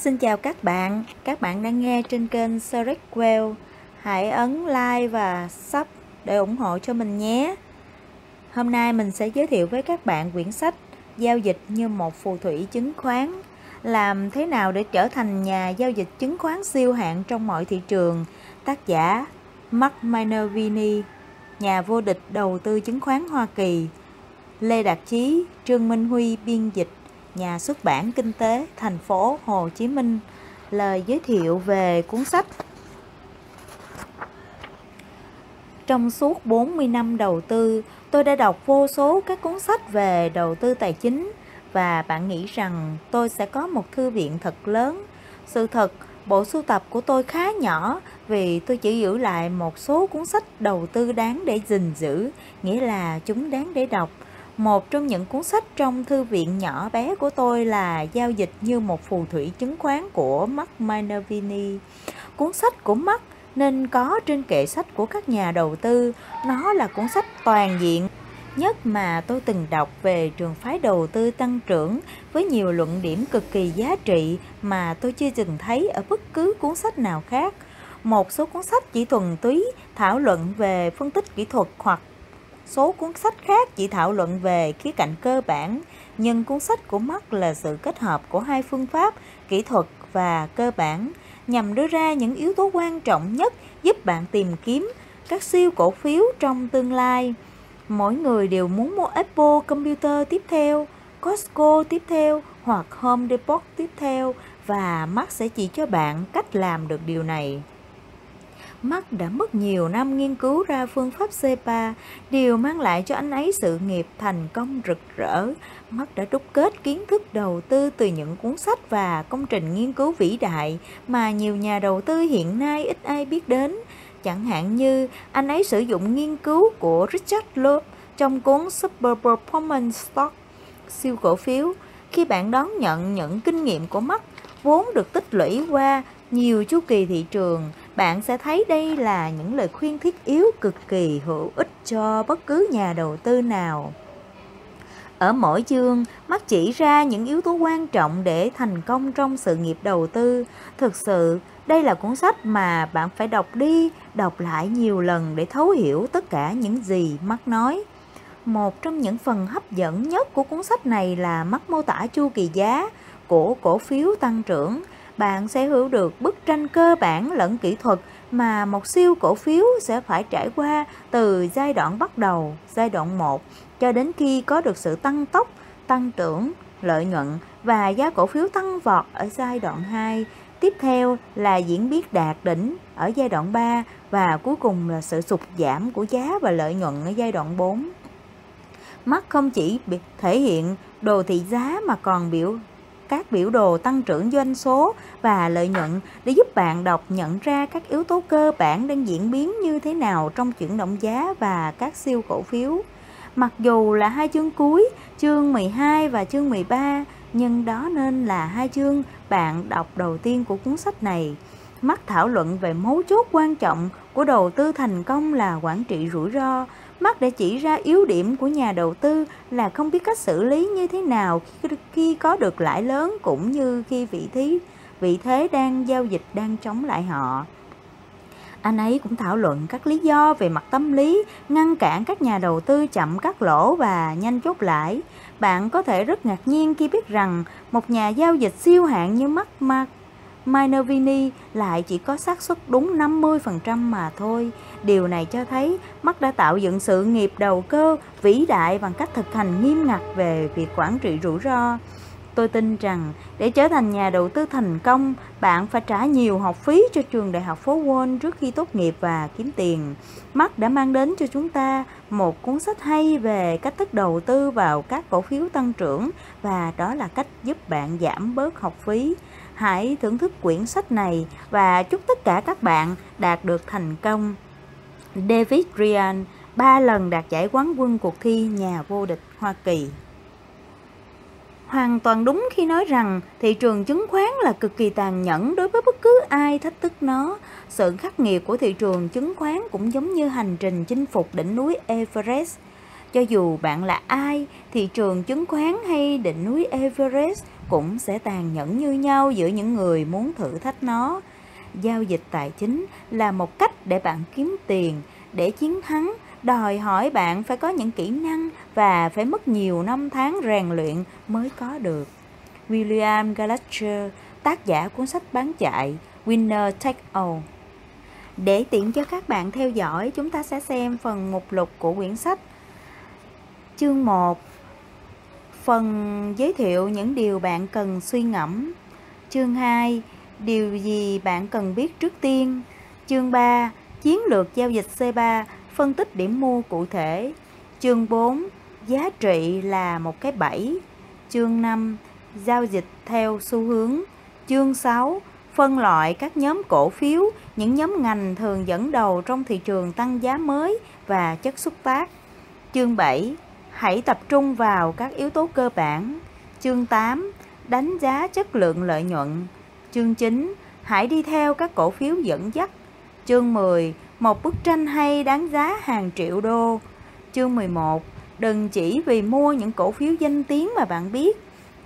Xin chào các bạn, các bạn đang nghe trên kênh Sarek Well. Hãy ấn like và sub để ủng hộ cho mình nhé. Hôm nay mình sẽ giới thiệu với các bạn quyển sách Giao dịch như một phù thủy chứng khoán. Làm thế nào để trở thành nhà giao dịch chứng khoán siêu hạng trong mọi thị trường? Tác giả Mark Minervini, nhà vô địch đầu tư chứng khoán Hoa Kỳ. Lê Đạt Chí, Trương Minh Huy biên dịch nhà xuất bản kinh tế thành phố Hồ Chí Minh. Lời giới thiệu về cuốn sách. Trong suốt 40 năm đầu tư, tôi đã đọc vô số các cuốn sách về đầu tư tài chính và bạn nghĩ rằng tôi sẽ có một thư viện thật lớn. Sự thật, bộ sưu tập của tôi khá nhỏ vì tôi chỉ giữ lại một số cuốn sách đầu tư đáng để gìn giữ, nghĩa là chúng đáng để đọc một trong những cuốn sách trong thư viện nhỏ bé của tôi là Giao dịch như một phù thủy chứng khoán của Mark Minervini. Cuốn sách của Mark nên có trên kệ sách của các nhà đầu tư. Nó là cuốn sách toàn diện, nhất mà tôi từng đọc về trường phái đầu tư tăng trưởng với nhiều luận điểm cực kỳ giá trị mà tôi chưa từng thấy ở bất cứ cuốn sách nào khác. Một số cuốn sách chỉ thuần túy thảo luận về phân tích kỹ thuật hoặc Số cuốn sách khác chỉ thảo luận về khía cạnh cơ bản, nhưng cuốn sách của Mark là sự kết hợp của hai phương pháp, kỹ thuật và cơ bản, nhằm đưa ra những yếu tố quan trọng nhất giúp bạn tìm kiếm các siêu cổ phiếu trong tương lai. Mỗi người đều muốn mua Apple Computer tiếp theo, Costco tiếp theo hoặc Home Depot tiếp theo và Mark sẽ chỉ cho bạn cách làm được điều này. Mark đã mất nhiều năm nghiên cứu ra phương pháp CEPA, điều mang lại cho anh ấy sự nghiệp thành công rực rỡ. Mark đã đúc kết kiến thức đầu tư từ những cuốn sách và công trình nghiên cứu vĩ đại mà nhiều nhà đầu tư hiện nay ít ai biết đến. Chẳng hạn như anh ấy sử dụng nghiên cứu của Richard Loeb trong cuốn Super Performance Stock, siêu cổ phiếu. Khi bạn đón nhận những kinh nghiệm của Mark vốn được tích lũy qua nhiều chu kỳ thị trường, bạn sẽ thấy đây là những lời khuyên thiết yếu cực kỳ hữu ích cho bất cứ nhà đầu tư nào. Ở mỗi chương, mắt chỉ ra những yếu tố quan trọng để thành công trong sự nghiệp đầu tư. Thực sự, đây là cuốn sách mà bạn phải đọc đi, đọc lại nhiều lần để thấu hiểu tất cả những gì mắt nói. Một trong những phần hấp dẫn nhất của cuốn sách này là mắt mô tả chu kỳ giá của cổ phiếu tăng trưởng bạn sẽ hiểu được bức tranh cơ bản lẫn kỹ thuật mà một siêu cổ phiếu sẽ phải trải qua từ giai đoạn bắt đầu, giai đoạn 1 cho đến khi có được sự tăng tốc, tăng trưởng, lợi nhuận và giá cổ phiếu tăng vọt ở giai đoạn 2. Tiếp theo là diễn biến đạt đỉnh ở giai đoạn 3 và cuối cùng là sự sụt giảm của giá và lợi nhuận ở giai đoạn 4. Mắt không chỉ thể hiện đồ thị giá mà còn biểu các biểu đồ tăng trưởng doanh số và lợi nhuận để giúp bạn đọc nhận ra các yếu tố cơ bản đang diễn biến như thế nào trong chuyển động giá và các siêu cổ phiếu. Mặc dù là hai chương cuối, chương 12 và chương 13, nhưng đó nên là hai chương bạn đọc đầu tiên của cuốn sách này. Mắt thảo luận về mấu chốt quan trọng của đầu tư thành công là quản trị rủi ro, Mark đã chỉ ra yếu điểm của nhà đầu tư là không biết cách xử lý như thế nào khi có được lãi lớn cũng như khi vị thí vị thế đang giao dịch đang chống lại họ. Anh ấy cũng thảo luận các lý do về mặt tâm lý, ngăn cản các nhà đầu tư chậm cắt lỗ và nhanh chốt lãi. Bạn có thể rất ngạc nhiên khi biết rằng một nhà giao dịch siêu hạng như Mark Mark Minervini lại chỉ có xác suất đúng 50% mà thôi. Điều này cho thấy Mark đã tạo dựng sự nghiệp đầu cơ vĩ đại bằng cách thực hành nghiêm ngặt về việc quản trị rủi ro. Tôi tin rằng để trở thành nhà đầu tư thành công, bạn phải trả nhiều học phí cho trường đại học phố Wall trước khi tốt nghiệp và kiếm tiền. Mark đã mang đến cho chúng ta một cuốn sách hay về cách thức đầu tư vào các cổ phiếu tăng trưởng và đó là cách giúp bạn giảm bớt học phí. Hãy thưởng thức quyển sách này và chúc tất cả các bạn đạt được thành công. David Ryan ba lần đạt giải quán quân cuộc thi nhà vô địch Hoa Kỳ. Hoàn toàn đúng khi nói rằng thị trường chứng khoán là cực kỳ tàn nhẫn đối với bất cứ ai thách thức nó. Sự khắc nghiệt của thị trường chứng khoán cũng giống như hành trình chinh phục đỉnh núi Everest. Cho dù bạn là ai, thị trường chứng khoán hay đỉnh núi Everest cũng sẽ tàn nhẫn như nhau giữa những người muốn thử thách nó. Giao dịch tài chính là một cách để bạn kiếm tiền, để chiến thắng, đòi hỏi bạn phải có những kỹ năng và phải mất nhiều năm tháng rèn luyện mới có được. William Gallagher, tác giả cuốn sách bán chạy Winner Take All. Để tiện cho các bạn theo dõi, chúng ta sẽ xem phần mục lục của quyển sách. Chương 1 Phần giới thiệu những điều bạn cần suy ngẫm. Chương 2 Điều gì bạn cần biết trước tiên. Chương 3 Chiến lược giao dịch C3 Phân tích điểm mua cụ thể. Chương 4 Giá trị là một cái bẫy. Chương 5 Giao dịch theo xu hướng. Chương 6 phân loại các nhóm cổ phiếu, những nhóm ngành thường dẫn đầu trong thị trường tăng giá mới và chất xúc tác. Chương 7. Hãy tập trung vào các yếu tố cơ bản. Chương 8. Đánh giá chất lượng lợi nhuận. Chương 9. Hãy đi theo các cổ phiếu dẫn dắt. Chương 10. Một bức tranh hay đáng giá hàng triệu đô. Chương 11. Đừng chỉ vì mua những cổ phiếu danh tiếng mà bạn biết.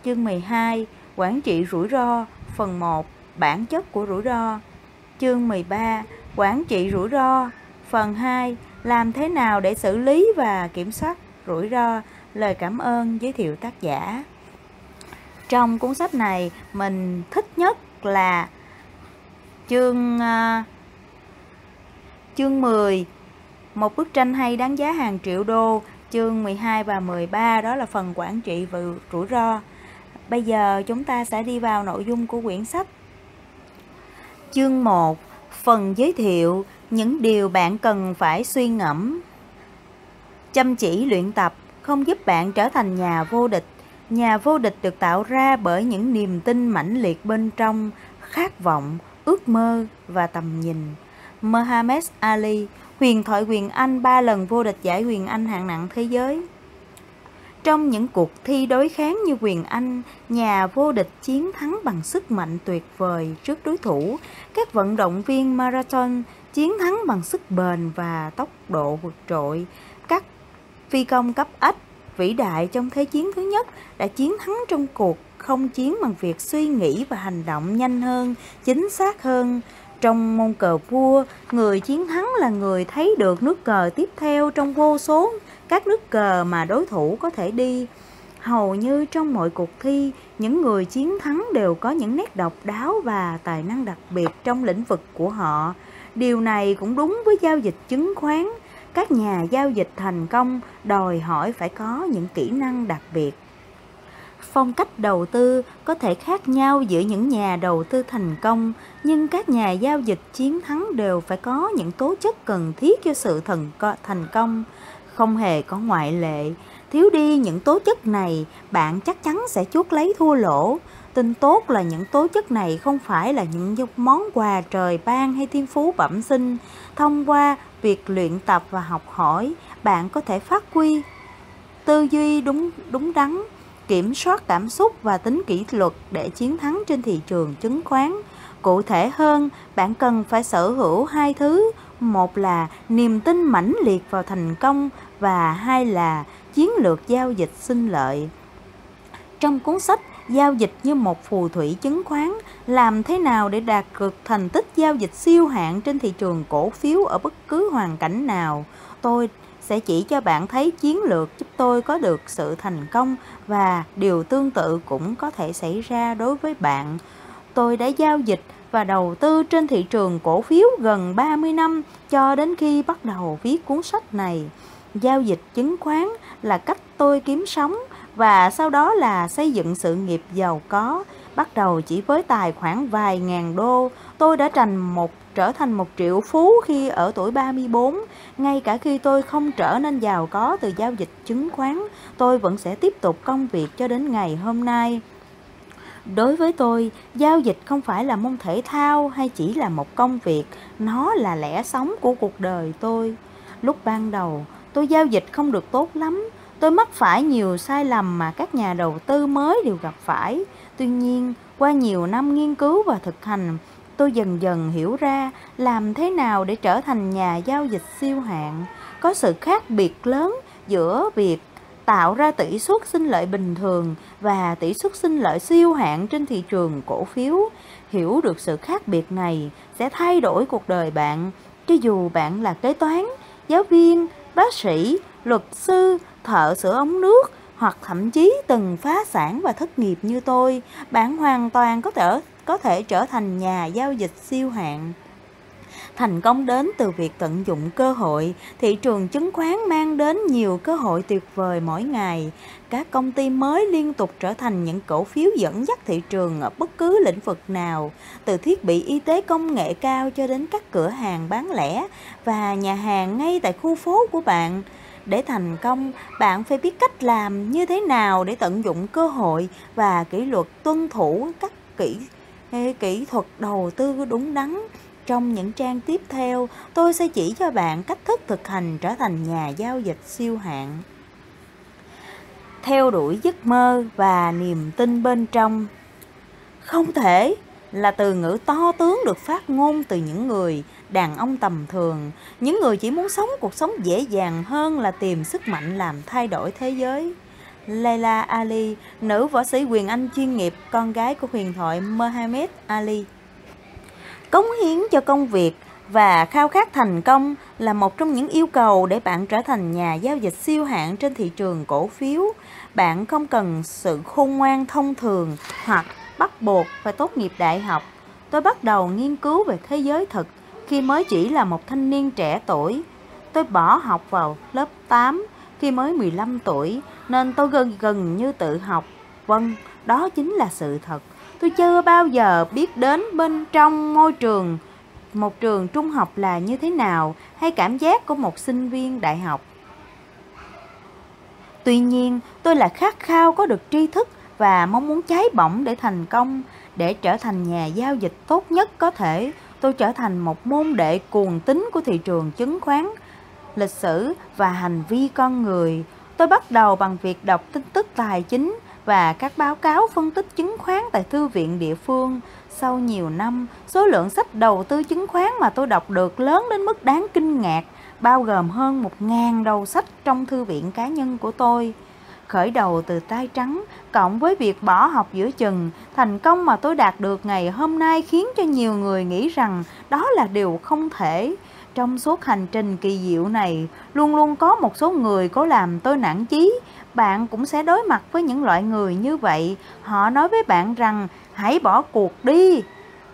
Chương 12. Quản trị rủi ro. Phần 1 bản chất của rủi ro. Chương 13: Quản trị rủi ro. Phần 2: Làm thế nào để xử lý và kiểm soát rủi ro. Lời cảm ơn giới thiệu tác giả. Trong cuốn sách này, mình thích nhất là chương uh, chương 10 một bức tranh hay đáng giá hàng triệu đô chương 12 và 13 đó là phần quản trị và rủi ro. Bây giờ chúng ta sẽ đi vào nội dung của quyển sách. Chương 1 Phần giới thiệu những điều bạn cần phải suy ngẫm. Chăm chỉ luyện tập không giúp bạn trở thành nhà vô địch. Nhà vô địch được tạo ra bởi những niềm tin mãnh liệt bên trong, khát vọng, ước mơ và tầm nhìn. Mohamed Ali, huyền thoại quyền Anh ba lần vô địch giải quyền Anh hạng nặng thế giới. Trong những cuộc thi đối kháng như quyền Anh, nhà vô địch chiến thắng bằng sức mạnh tuyệt vời trước đối thủ. Các vận động viên marathon chiến thắng bằng sức bền và tốc độ vượt trội. Các phi công cấp ách vĩ đại trong Thế chiến thứ nhất đã chiến thắng trong cuộc không chiến bằng việc suy nghĩ và hành động nhanh hơn, chính xác hơn. Trong môn cờ vua, người chiến thắng là người thấy được nước cờ tiếp theo trong vô số các nước cờ mà đối thủ có thể đi. Hầu như trong mọi cuộc thi, những người chiến thắng đều có những nét độc đáo và tài năng đặc biệt trong lĩnh vực của họ. Điều này cũng đúng với giao dịch chứng khoán. Các nhà giao dịch thành công đòi hỏi phải có những kỹ năng đặc biệt. Phong cách đầu tư có thể khác nhau giữa những nhà đầu tư thành công, nhưng các nhà giao dịch chiến thắng đều phải có những tố chất cần thiết cho sự thần thành công không hề có ngoại lệ. Thiếu đi những tố chất này, bạn chắc chắn sẽ chuốc lấy thua lỗ. Tin tốt là những tố chất này không phải là những món quà trời ban hay thiên phú bẩm sinh. Thông qua việc luyện tập và học hỏi, bạn có thể phát huy tư duy đúng đúng đắn, kiểm soát cảm xúc và tính kỷ luật để chiến thắng trên thị trường chứng khoán. Cụ thể hơn, bạn cần phải sở hữu hai thứ, một là niềm tin mãnh liệt vào thành công và hai là chiến lược giao dịch sinh lợi. Trong cuốn sách Giao dịch như một phù thủy chứng khoán, làm thế nào để đạt được thành tích giao dịch siêu hạng trên thị trường cổ phiếu ở bất cứ hoàn cảnh nào, tôi sẽ chỉ cho bạn thấy chiến lược giúp tôi có được sự thành công và điều tương tự cũng có thể xảy ra đối với bạn. Tôi đã giao dịch và đầu tư trên thị trường cổ phiếu gần 30 năm cho đến khi bắt đầu viết cuốn sách này. Giao dịch chứng khoán là cách tôi kiếm sống và sau đó là xây dựng sự nghiệp giàu có. Bắt đầu chỉ với tài khoản vài ngàn đô, tôi đã thành một trở thành một triệu phú khi ở tuổi 34. Ngay cả khi tôi không trở nên giàu có từ giao dịch chứng khoán, tôi vẫn sẽ tiếp tục công việc cho đến ngày hôm nay. Đối với tôi, giao dịch không phải là môn thể thao hay chỉ là một công việc, nó là lẽ sống của cuộc đời tôi. Lúc ban đầu, tôi giao dịch không được tốt lắm, tôi mắc phải nhiều sai lầm mà các nhà đầu tư mới đều gặp phải. Tuy nhiên, qua nhiều năm nghiên cứu và thực hành, tôi dần dần hiểu ra làm thế nào để trở thành nhà giao dịch siêu hạng. Có sự khác biệt lớn giữa việc tạo ra tỷ suất sinh lợi bình thường và tỷ suất sinh lợi siêu hạng trên thị trường cổ phiếu. Hiểu được sự khác biệt này sẽ thay đổi cuộc đời bạn, cho dù bạn là kế toán, giáo viên, bác sĩ, luật sư, thợ sửa ống nước hoặc thậm chí từng phá sản và thất nghiệp như tôi, bạn hoàn toàn có thể có thể trở thành nhà giao dịch siêu hạng. Thành công đến từ việc tận dụng cơ hội, thị trường chứng khoán mang đến nhiều cơ hội tuyệt vời mỗi ngày. Các công ty mới liên tục trở thành những cổ phiếu dẫn dắt thị trường ở bất cứ lĩnh vực nào, từ thiết bị y tế công nghệ cao cho đến các cửa hàng bán lẻ và nhà hàng ngay tại khu phố của bạn. Để thành công, bạn phải biết cách làm như thế nào để tận dụng cơ hội và kỷ luật tuân thủ các kỹ kỹ thuật đầu tư đúng đắn. Trong những trang tiếp theo, tôi sẽ chỉ cho bạn cách thức thực hành trở thành nhà giao dịch siêu hạn. Theo đuổi giấc mơ và niềm tin bên trong. Không thể là từ ngữ to tướng được phát ngôn từ những người đàn ông tầm thường, những người chỉ muốn sống cuộc sống dễ dàng hơn là tìm sức mạnh làm thay đổi thế giới. Layla Ali, nữ võ sĩ quyền Anh chuyên nghiệp, con gái của huyền thoại Mohammed Ali. Cống hiến cho công việc và khao khát thành công là một trong những yêu cầu để bạn trở thành nhà giao dịch siêu hạng trên thị trường cổ phiếu. Bạn không cần sự khôn ngoan thông thường hoặc bắt buộc phải tốt nghiệp đại học. Tôi bắt đầu nghiên cứu về thế giới thực khi mới chỉ là một thanh niên trẻ tuổi. Tôi bỏ học vào lớp 8 khi mới 15 tuổi nên tôi gần gần như tự học. Vâng, đó chính là sự thật. Tôi chưa bao giờ biết đến bên trong môi trường một trường trung học là như thế nào hay cảm giác của một sinh viên đại học. Tuy nhiên, tôi là khát khao có được tri thức và mong muốn cháy bỏng để thành công, để trở thành nhà giao dịch tốt nhất có thể. Tôi trở thành một môn đệ cuồng tín của thị trường chứng khoán, lịch sử và hành vi con người. Tôi bắt đầu bằng việc đọc tin tức tài chính và các báo cáo phân tích chứng khoán tại thư viện địa phương. Sau nhiều năm, số lượng sách đầu tư chứng khoán mà tôi đọc được lớn đến mức đáng kinh ngạc, bao gồm hơn 1.000 đầu sách trong thư viện cá nhân của tôi. Khởi đầu từ tay trắng, cộng với việc bỏ học giữa chừng, thành công mà tôi đạt được ngày hôm nay khiến cho nhiều người nghĩ rằng đó là điều không thể. Trong suốt hành trình kỳ diệu này, luôn luôn có một số người có làm tôi nản chí. Bạn cũng sẽ đối mặt với những loại người như vậy. Họ nói với bạn rằng hãy bỏ cuộc đi.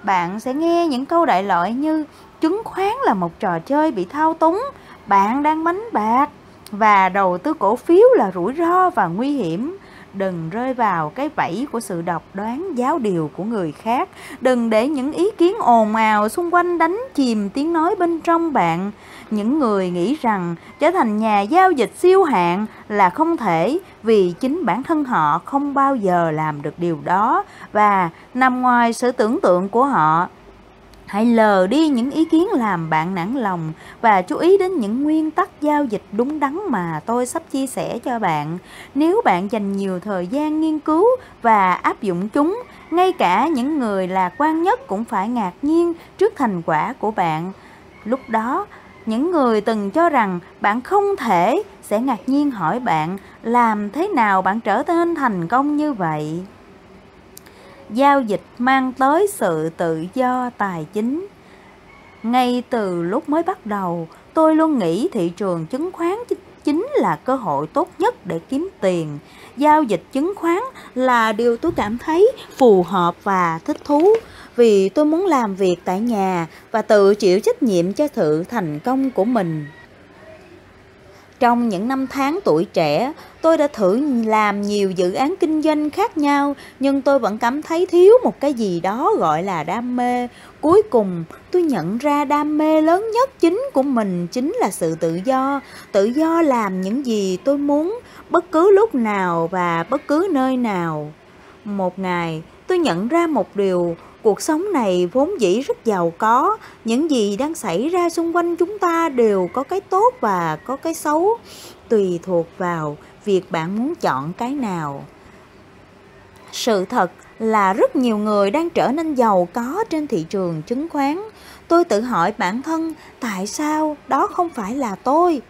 Bạn sẽ nghe những câu đại loại như chứng khoán là một trò chơi bị thao túng, bạn đang bánh bạc và đầu tư cổ phiếu là rủi ro và nguy hiểm. Đừng rơi vào cái bẫy của sự độc đoán, giáo điều của người khác. Đừng để những ý kiến ồn ào xung quanh đánh chìm tiếng nói bên trong bạn. Những người nghĩ rằng trở thành nhà giao dịch siêu hạng là không thể vì chính bản thân họ không bao giờ làm được điều đó. Và nằm ngoài sự tưởng tượng của họ Hãy lờ đi những ý kiến làm bạn nản lòng và chú ý đến những nguyên tắc giao dịch đúng đắn mà tôi sắp chia sẻ cho bạn. Nếu bạn dành nhiều thời gian nghiên cứu và áp dụng chúng, ngay cả những người lạc quan nhất cũng phải ngạc nhiên trước thành quả của bạn. Lúc đó, những người từng cho rằng bạn không thể sẽ ngạc nhiên hỏi bạn làm thế nào bạn trở nên thành công như vậy giao dịch mang tới sự tự do tài chính. Ngay từ lúc mới bắt đầu, tôi luôn nghĩ thị trường chứng khoán chính là cơ hội tốt nhất để kiếm tiền. Giao dịch chứng khoán là điều tôi cảm thấy phù hợp và thích thú vì tôi muốn làm việc tại nhà và tự chịu trách nhiệm cho sự thành công của mình. Trong những năm tháng tuổi trẻ, tôi đã thử làm nhiều dự án kinh doanh khác nhau, nhưng tôi vẫn cảm thấy thiếu một cái gì đó gọi là đam mê. Cuối cùng, tôi nhận ra đam mê lớn nhất chính của mình chính là sự tự do, tự do làm những gì tôi muốn, bất cứ lúc nào và bất cứ nơi nào. Một ngày, tôi nhận ra một điều, Cuộc sống này vốn dĩ rất giàu có, những gì đang xảy ra xung quanh chúng ta đều có cái tốt và có cái xấu, tùy thuộc vào việc bạn muốn chọn cái nào. Sự thật là rất nhiều người đang trở nên giàu có trên thị trường chứng khoán. Tôi tự hỏi bản thân tại sao đó không phải là tôi?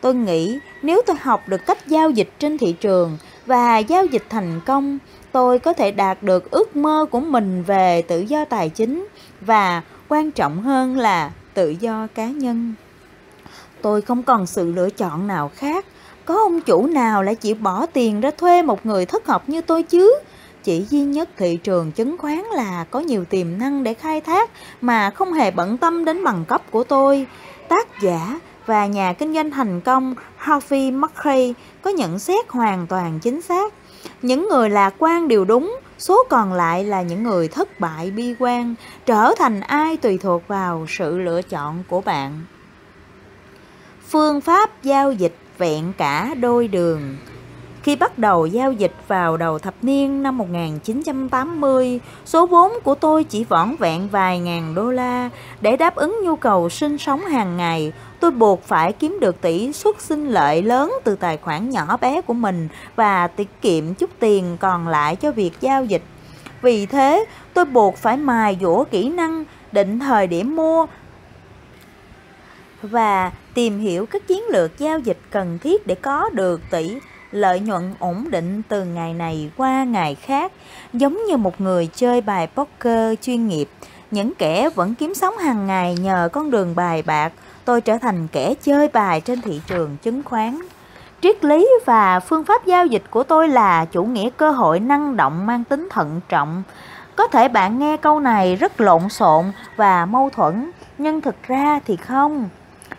Tôi nghĩ nếu tôi học được cách giao dịch trên thị trường và giao dịch thành công, tôi có thể đạt được ước mơ của mình về tự do tài chính và quan trọng hơn là tự do cá nhân. Tôi không còn sự lựa chọn nào khác. Có ông chủ nào lại chịu bỏ tiền ra thuê một người thất học như tôi chứ? Chỉ duy nhất thị trường chứng khoán là có nhiều tiềm năng để khai thác mà không hề bận tâm đến bằng cấp của tôi. Tác giả và nhà kinh doanh thành công Harvey Mackay có nhận xét hoàn toàn chính xác. Những người lạc quan đều đúng, số còn lại là những người thất bại bi quan, trở thành ai tùy thuộc vào sự lựa chọn của bạn. Phương pháp giao dịch vẹn cả đôi đường khi bắt đầu giao dịch vào đầu thập niên năm 1980, số vốn của tôi chỉ vỏn vẹn vài ngàn đô la. Để đáp ứng nhu cầu sinh sống hàng ngày, tôi buộc phải kiếm được tỷ suất sinh lợi lớn từ tài khoản nhỏ bé của mình và tiết kiệm chút tiền còn lại cho việc giao dịch. Vì thế, tôi buộc phải mài dũa kỹ năng, định thời điểm mua và tìm hiểu các chiến lược giao dịch cần thiết để có được tỷ lợi nhuận ổn định từ ngày này qua ngày khác, giống như một người chơi bài poker chuyên nghiệp. Những kẻ vẫn kiếm sống hàng ngày nhờ con đường bài bạc, tôi trở thành kẻ chơi bài trên thị trường chứng khoán. Triết lý và phương pháp giao dịch của tôi là chủ nghĩa cơ hội năng động mang tính thận trọng. Có thể bạn nghe câu này rất lộn xộn và mâu thuẫn, nhưng thực ra thì không.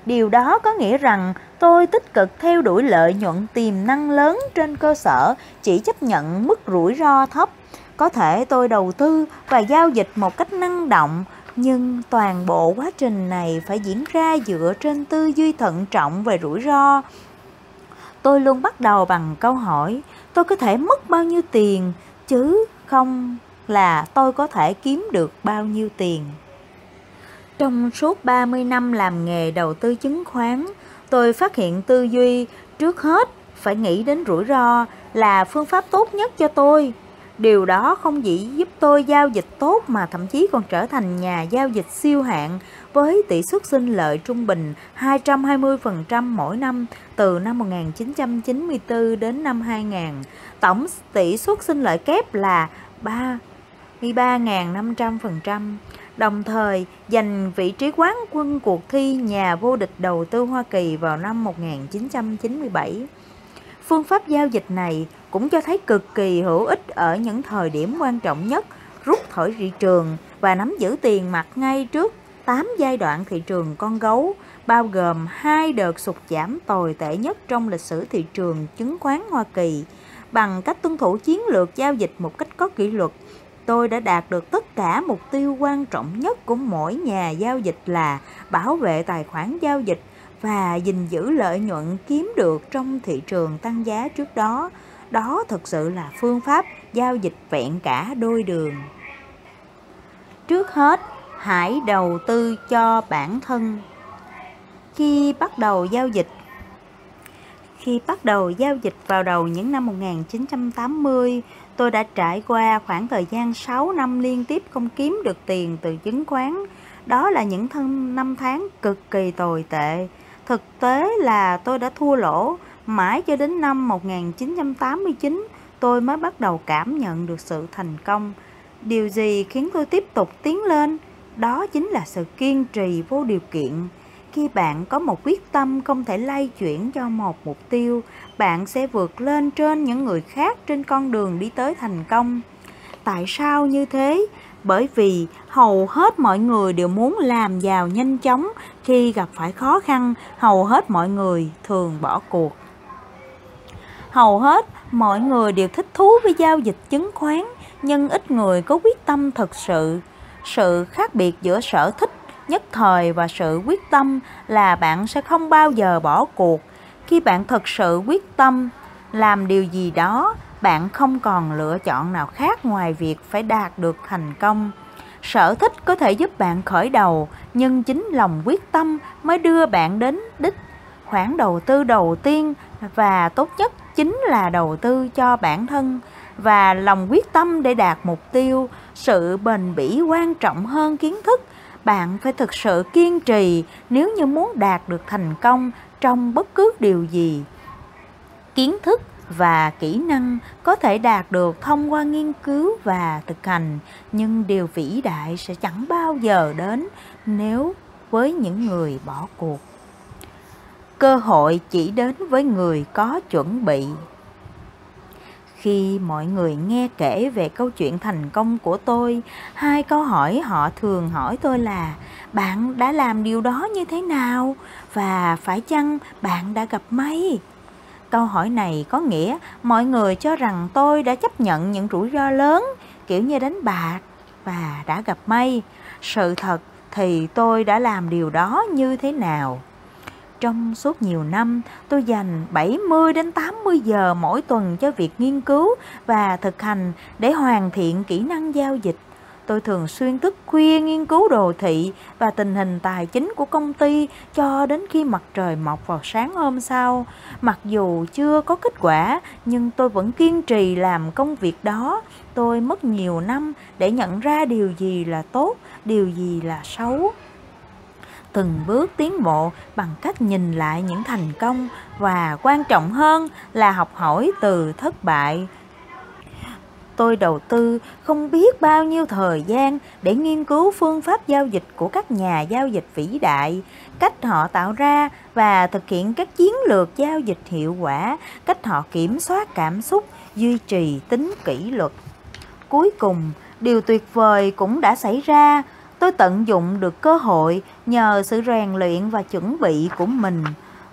Điều đó có nghĩa rằng tôi tích cực theo đuổi lợi nhuận tiềm năng lớn trên cơ sở chỉ chấp nhận mức rủi ro thấp. Có thể tôi đầu tư và giao dịch một cách năng động, nhưng toàn bộ quá trình này phải diễn ra dựa trên tư duy thận trọng về rủi ro. Tôi luôn bắt đầu bằng câu hỏi, tôi có thể mất bao nhiêu tiền, chứ không là tôi có thể kiếm được bao nhiêu tiền. Trong suốt 30 năm làm nghề đầu tư chứng khoán, tôi phát hiện tư duy trước hết phải nghĩ đến rủi ro là phương pháp tốt nhất cho tôi. Điều đó không chỉ giúp tôi giao dịch tốt mà thậm chí còn trở thành nhà giao dịch siêu hạng với tỷ suất sinh lợi trung bình 220% mỗi năm từ năm 1994 đến năm 2000. Tổng tỷ suất sinh lợi kép là 33.500% đồng thời giành vị trí quán quân cuộc thi nhà vô địch đầu tư Hoa Kỳ vào năm 1997. Phương pháp giao dịch này cũng cho thấy cực kỳ hữu ích ở những thời điểm quan trọng nhất, rút khỏi thị trường và nắm giữ tiền mặt ngay trước 8 giai đoạn thị trường con gấu, bao gồm hai đợt sụt giảm tồi tệ nhất trong lịch sử thị trường chứng khoán Hoa Kỳ. Bằng cách tuân thủ chiến lược giao dịch một cách có kỷ luật, tôi đã đạt được tất cả mục tiêu quan trọng nhất của mỗi nhà giao dịch là bảo vệ tài khoản giao dịch và gìn giữ lợi nhuận kiếm được trong thị trường tăng giá trước đó. Đó thực sự là phương pháp giao dịch vẹn cả đôi đường. Trước hết, hãy đầu tư cho bản thân. Khi bắt đầu giao dịch khi bắt đầu giao dịch vào đầu những năm 1980, tôi đã trải qua khoảng thời gian 6 năm liên tiếp không kiếm được tiền từ chứng khoán. Đó là những thân, năm tháng cực kỳ tồi tệ. Thực tế là tôi đã thua lỗ mãi cho đến năm 1989 tôi mới bắt đầu cảm nhận được sự thành công. Điều gì khiến tôi tiếp tục tiến lên? Đó chính là sự kiên trì vô điều kiện khi bạn có một quyết tâm không thể lay chuyển cho một mục tiêu, bạn sẽ vượt lên trên những người khác trên con đường đi tới thành công. Tại sao như thế? Bởi vì hầu hết mọi người đều muốn làm giàu nhanh chóng, khi gặp phải khó khăn, hầu hết mọi người thường bỏ cuộc. Hầu hết mọi người đều thích thú với giao dịch chứng khoán, nhưng ít người có quyết tâm thực sự. Sự khác biệt giữa sở thích nhất thời và sự quyết tâm là bạn sẽ không bao giờ bỏ cuộc. Khi bạn thật sự quyết tâm làm điều gì đó, bạn không còn lựa chọn nào khác ngoài việc phải đạt được thành công. Sở thích có thể giúp bạn khởi đầu, nhưng chính lòng quyết tâm mới đưa bạn đến đích. Khoản đầu tư đầu tiên và tốt nhất chính là đầu tư cho bản thân và lòng quyết tâm để đạt mục tiêu. Sự bền bỉ quan trọng hơn kiến thức bạn phải thực sự kiên trì nếu như muốn đạt được thành công trong bất cứ điều gì. Kiến thức và kỹ năng có thể đạt được thông qua nghiên cứu và thực hành, nhưng điều vĩ đại sẽ chẳng bao giờ đến nếu với những người bỏ cuộc. Cơ hội chỉ đến với người có chuẩn bị. Khi mọi người nghe kể về câu chuyện thành công của tôi, hai câu hỏi họ thường hỏi tôi là bạn đã làm điều đó như thế nào và phải chăng bạn đã gặp may? Câu hỏi này có nghĩa mọi người cho rằng tôi đã chấp nhận những rủi ro lớn kiểu như đánh bạc và đã gặp may. Sự thật thì tôi đã làm điều đó như thế nào? Trong suốt nhiều năm, tôi dành 70 đến 80 giờ mỗi tuần cho việc nghiên cứu và thực hành để hoàn thiện kỹ năng giao dịch. Tôi thường xuyên thức khuya nghiên cứu đồ thị và tình hình tài chính của công ty cho đến khi mặt trời mọc vào sáng hôm sau. Mặc dù chưa có kết quả, nhưng tôi vẫn kiên trì làm công việc đó. Tôi mất nhiều năm để nhận ra điều gì là tốt, điều gì là xấu từng bước tiến bộ bằng cách nhìn lại những thành công và quan trọng hơn là học hỏi từ thất bại tôi đầu tư không biết bao nhiêu thời gian để nghiên cứu phương pháp giao dịch của các nhà giao dịch vĩ đại, cách họ tạo ra và thực hiện các chiến lược giao dịch hiệu quả, cách họ kiểm soát cảm xúc, duy trì tính kỷ luật. Cuối cùng, điều tuyệt vời cũng đã xảy ra. Tôi tận dụng được cơ hội nhờ sự rèn luyện và chuẩn bị của mình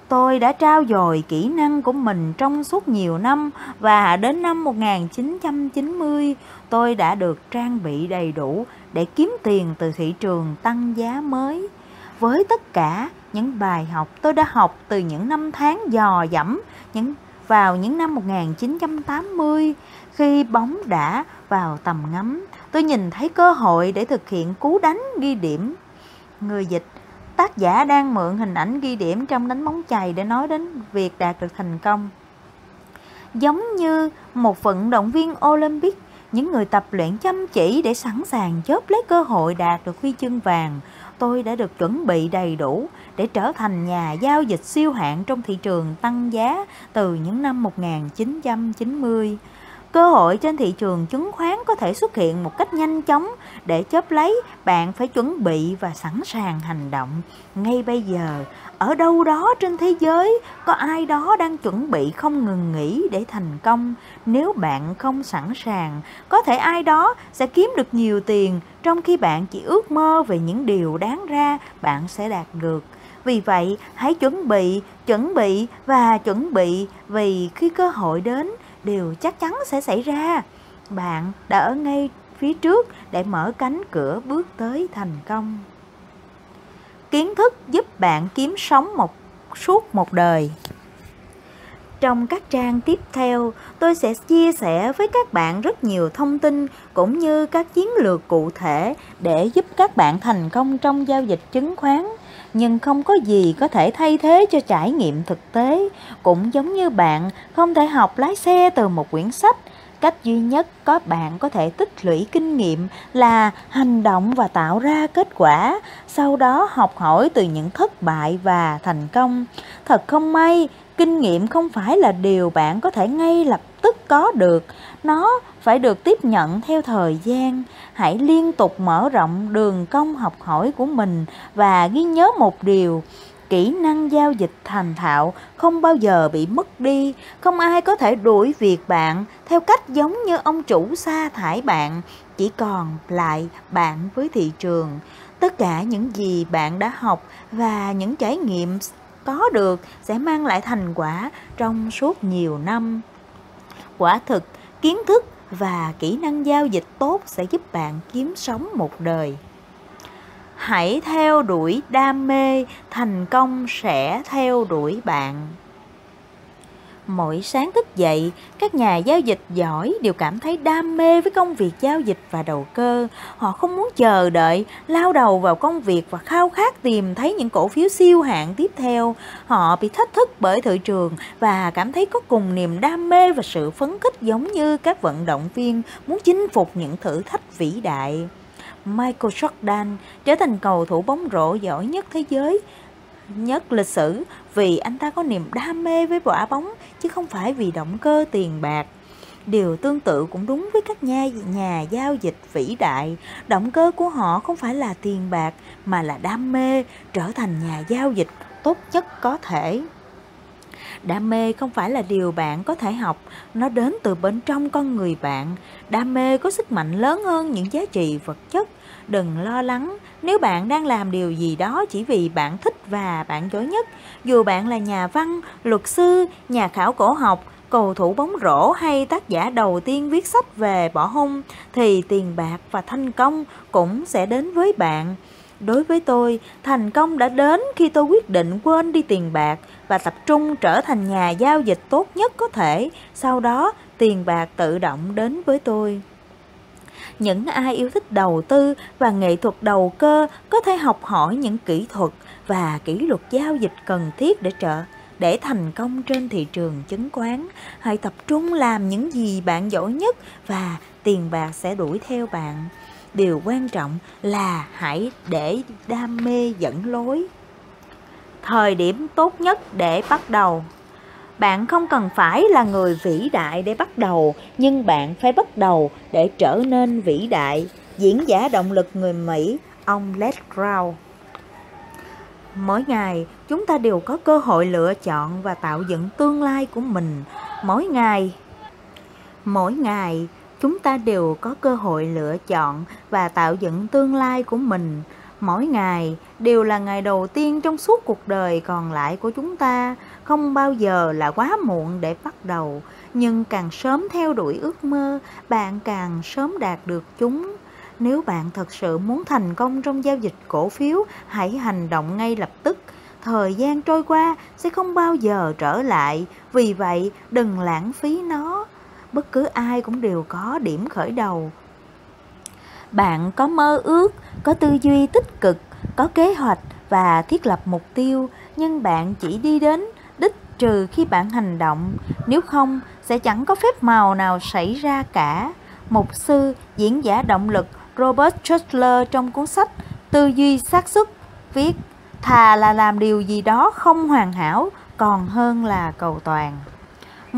Tôi đã trao dồi kỹ năng của mình trong suốt nhiều năm và đến năm 1990 tôi đã được trang bị đầy đủ để kiếm tiền từ thị trường tăng giá mới. Với tất cả những bài học tôi đã học từ những năm tháng dò dẫm những vào những năm 1980 khi bóng đã vào tầm ngắm, tôi nhìn thấy cơ hội để thực hiện cú đánh ghi điểm. Người dịch Tác giả đang mượn hình ảnh ghi điểm trong đánh bóng chày để nói đến việc đạt được thành công. Giống như một vận động viên Olympic, những người tập luyện chăm chỉ để sẵn sàng chớp lấy cơ hội đạt được huy chương vàng, tôi đã được chuẩn bị đầy đủ để trở thành nhà giao dịch siêu hạng trong thị trường tăng giá từ những năm 1990. Cơ hội trên thị trường chứng khoán có thể xuất hiện một cách nhanh chóng để chớp lấy, bạn phải chuẩn bị và sẵn sàng hành động. Ngay bây giờ, ở đâu đó trên thế giới có ai đó đang chuẩn bị không ngừng nghỉ để thành công. Nếu bạn không sẵn sàng, có thể ai đó sẽ kiếm được nhiều tiền trong khi bạn chỉ ước mơ về những điều đáng ra bạn sẽ đạt được. Vì vậy, hãy chuẩn bị, chuẩn bị và chuẩn bị vì khi cơ hội đến, điều chắc chắn sẽ xảy ra. Bạn đã ở ngay phía trước để mở cánh cửa bước tới thành công. Kiến thức giúp bạn kiếm sống một suốt một đời. Trong các trang tiếp theo, tôi sẽ chia sẻ với các bạn rất nhiều thông tin cũng như các chiến lược cụ thể để giúp các bạn thành công trong giao dịch chứng khoán nhưng không có gì có thể thay thế cho trải nghiệm thực tế. Cũng giống như bạn, không thể học lái xe từ một quyển sách. Cách duy nhất có bạn có thể tích lũy kinh nghiệm là hành động và tạo ra kết quả. Sau đó học hỏi từ những thất bại và thành công. Thật không may, kinh nghiệm không phải là điều bạn có thể ngay lập tức có được. Nó phải được tiếp nhận theo thời gian hãy liên tục mở rộng đường công học hỏi của mình và ghi nhớ một điều. Kỹ năng giao dịch thành thạo không bao giờ bị mất đi. Không ai có thể đuổi việc bạn theo cách giống như ông chủ sa thải bạn, chỉ còn lại bạn với thị trường. Tất cả những gì bạn đã học và những trải nghiệm có được sẽ mang lại thành quả trong suốt nhiều năm. Quả thực, kiến thức và kỹ năng giao dịch tốt sẽ giúp bạn kiếm sống một đời. Hãy theo đuổi đam mê, thành công sẽ theo đuổi bạn. Mỗi sáng thức dậy, các nhà giao dịch giỏi đều cảm thấy đam mê với công việc giao dịch và đầu cơ. Họ không muốn chờ đợi, lao đầu vào công việc và khao khát tìm thấy những cổ phiếu siêu hạng tiếp theo. Họ bị thách thức bởi thị trường và cảm thấy có cùng niềm đam mê và sự phấn khích giống như các vận động viên muốn chinh phục những thử thách vĩ đại. Michael Jordan trở thành cầu thủ bóng rổ giỏi nhất thế giới nhất lịch sử vì anh ta có niềm đam mê với quả bóng, chứ không phải vì động cơ tiền bạc. Điều tương tự cũng đúng với các nhà nhà giao dịch vĩ đại. Động cơ của họ không phải là tiền bạc, mà là đam mê trở thành nhà giao dịch tốt nhất có thể. Đam mê không phải là điều bạn có thể học, nó đến từ bên trong con người bạn. Đam mê có sức mạnh lớn hơn những giá trị vật chất. Đừng lo lắng nếu bạn đang làm điều gì đó chỉ vì bạn thích và bạn giỏi nhất. Dù bạn là nhà văn, luật sư, nhà khảo cổ học, cầu thủ bóng rổ hay tác giả đầu tiên viết sách về bỏ hung thì tiền bạc và thành công cũng sẽ đến với bạn. Đối với tôi, thành công đã đến khi tôi quyết định quên đi tiền bạc và tập trung trở thành nhà giao dịch tốt nhất có thể. Sau đó, tiền bạc tự động đến với tôi. Những ai yêu thích đầu tư và nghệ thuật đầu cơ có thể học hỏi những kỹ thuật và kỷ luật giao dịch cần thiết để trợ để thành công trên thị trường chứng khoán. Hãy tập trung làm những gì bạn giỏi nhất và tiền bạc sẽ đuổi theo bạn điều quan trọng là hãy để đam mê dẫn lối. Thời điểm tốt nhất để bắt đầu. Bạn không cần phải là người vĩ đại để bắt đầu, nhưng bạn phải bắt đầu để trở nên vĩ đại. Diễn giả động lực người mỹ, ông les Crow. mỗi ngày, chúng ta đều có cơ hội lựa chọn và tạo dựng tương lai của mình. Mỗi ngày mỗi ngày chúng ta đều có cơ hội lựa chọn và tạo dựng tương lai của mình. Mỗi ngày đều là ngày đầu tiên trong suốt cuộc đời còn lại của chúng ta. Không bao giờ là quá muộn để bắt đầu, nhưng càng sớm theo đuổi ước mơ, bạn càng sớm đạt được chúng. Nếu bạn thật sự muốn thành công trong giao dịch cổ phiếu, hãy hành động ngay lập tức. Thời gian trôi qua sẽ không bao giờ trở lại, vì vậy đừng lãng phí nó bất cứ ai cũng đều có điểm khởi đầu. Bạn có mơ ước, có tư duy tích cực, có kế hoạch và thiết lập mục tiêu, nhưng bạn chỉ đi đến đích trừ khi bạn hành động. Nếu không, sẽ chẳng có phép màu nào xảy ra cả. Mục sư, diễn giả động lực robert Schuller trong cuốn sách tư duy xác suất viết, thà là làm điều gì đó không hoàn hảo, còn hơn là cầu toàn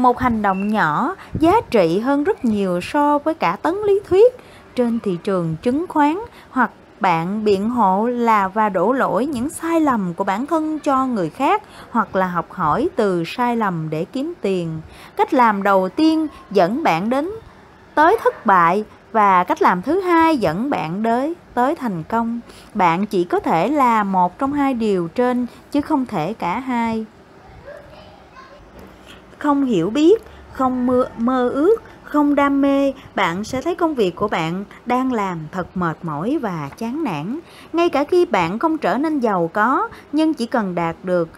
một hành động nhỏ, giá trị hơn rất nhiều so với cả tấn lý thuyết. Trên thị trường chứng khoán hoặc bạn biện hộ là và đổ lỗi những sai lầm của bản thân cho người khác hoặc là học hỏi từ sai lầm để kiếm tiền. Cách làm đầu tiên dẫn bạn đến tới thất bại và cách làm thứ hai dẫn bạn đến tới thành công. Bạn chỉ có thể là một trong hai điều trên, chứ không thể cả hai không hiểu biết, không mơ, mơ ước, không đam mê, bạn sẽ thấy công việc của bạn đang làm thật mệt mỏi và chán nản. Ngay cả khi bạn không trở nên giàu có, nhưng chỉ cần đạt được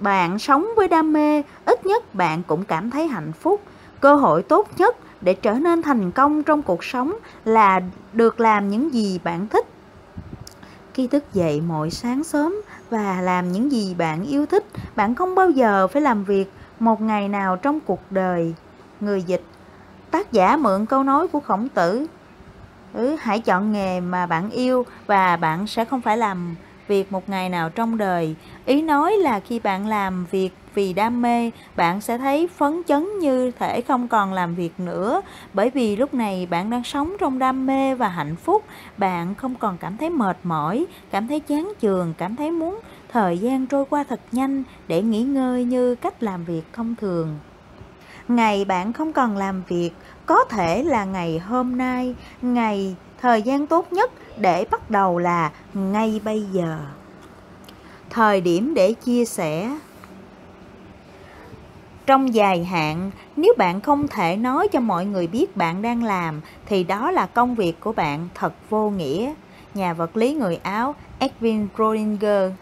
bạn sống với đam mê, ít nhất bạn cũng cảm thấy hạnh phúc. Cơ hội tốt nhất để trở nên thành công trong cuộc sống là được làm những gì bạn thích. Khi thức dậy mỗi sáng sớm và làm những gì bạn yêu thích, bạn không bao giờ phải làm việc một ngày nào trong cuộc đời người dịch tác giả mượn câu nói của khổng tử. Ừ, hãy chọn nghề mà bạn yêu và bạn sẽ không phải làm việc một ngày nào trong đời. Ý nói là khi bạn làm việc vì đam mê bạn sẽ thấy phấn chấn như thể không còn làm việc nữa. Bởi vì lúc này bạn đang sống trong đam mê và hạnh phúc. Bạn không còn cảm thấy mệt mỏi cảm thấy chán chường cảm thấy muốn thời gian trôi qua thật nhanh để nghỉ ngơi như cách làm việc thông thường. Ngày bạn không cần làm việc, có thể là ngày hôm nay, ngày, thời gian tốt nhất để bắt đầu là ngay bây giờ. Thời điểm để chia sẻ. Trong dài hạn, nếu bạn không thể nói cho mọi người biết bạn đang làm, thì đó là công việc của bạn thật vô nghĩa. Nhà vật lý người áo edwin Rodinger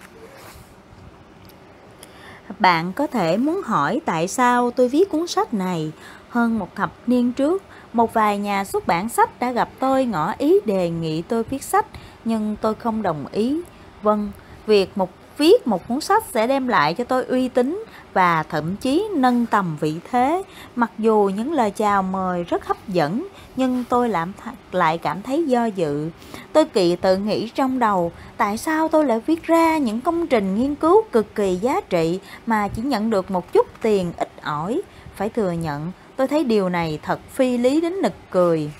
bạn có thể muốn hỏi tại sao tôi viết cuốn sách này. Hơn một thập niên trước, một vài nhà xuất bản sách đã gặp tôi ngỏ ý đề nghị tôi viết sách, nhưng tôi không đồng ý. Vâng, việc một viết một cuốn sách sẽ đem lại cho tôi uy tín và thậm chí nâng tầm vị thế. Mặc dù những lời chào mời rất hấp dẫn, nhưng tôi làm lại cảm thấy do dự. Tôi kỳ tự nghĩ trong đầu, tại sao tôi lại viết ra những công trình nghiên cứu cực kỳ giá trị mà chỉ nhận được một chút tiền ít ỏi. Phải thừa nhận, tôi thấy điều này thật phi lý đến nực cười.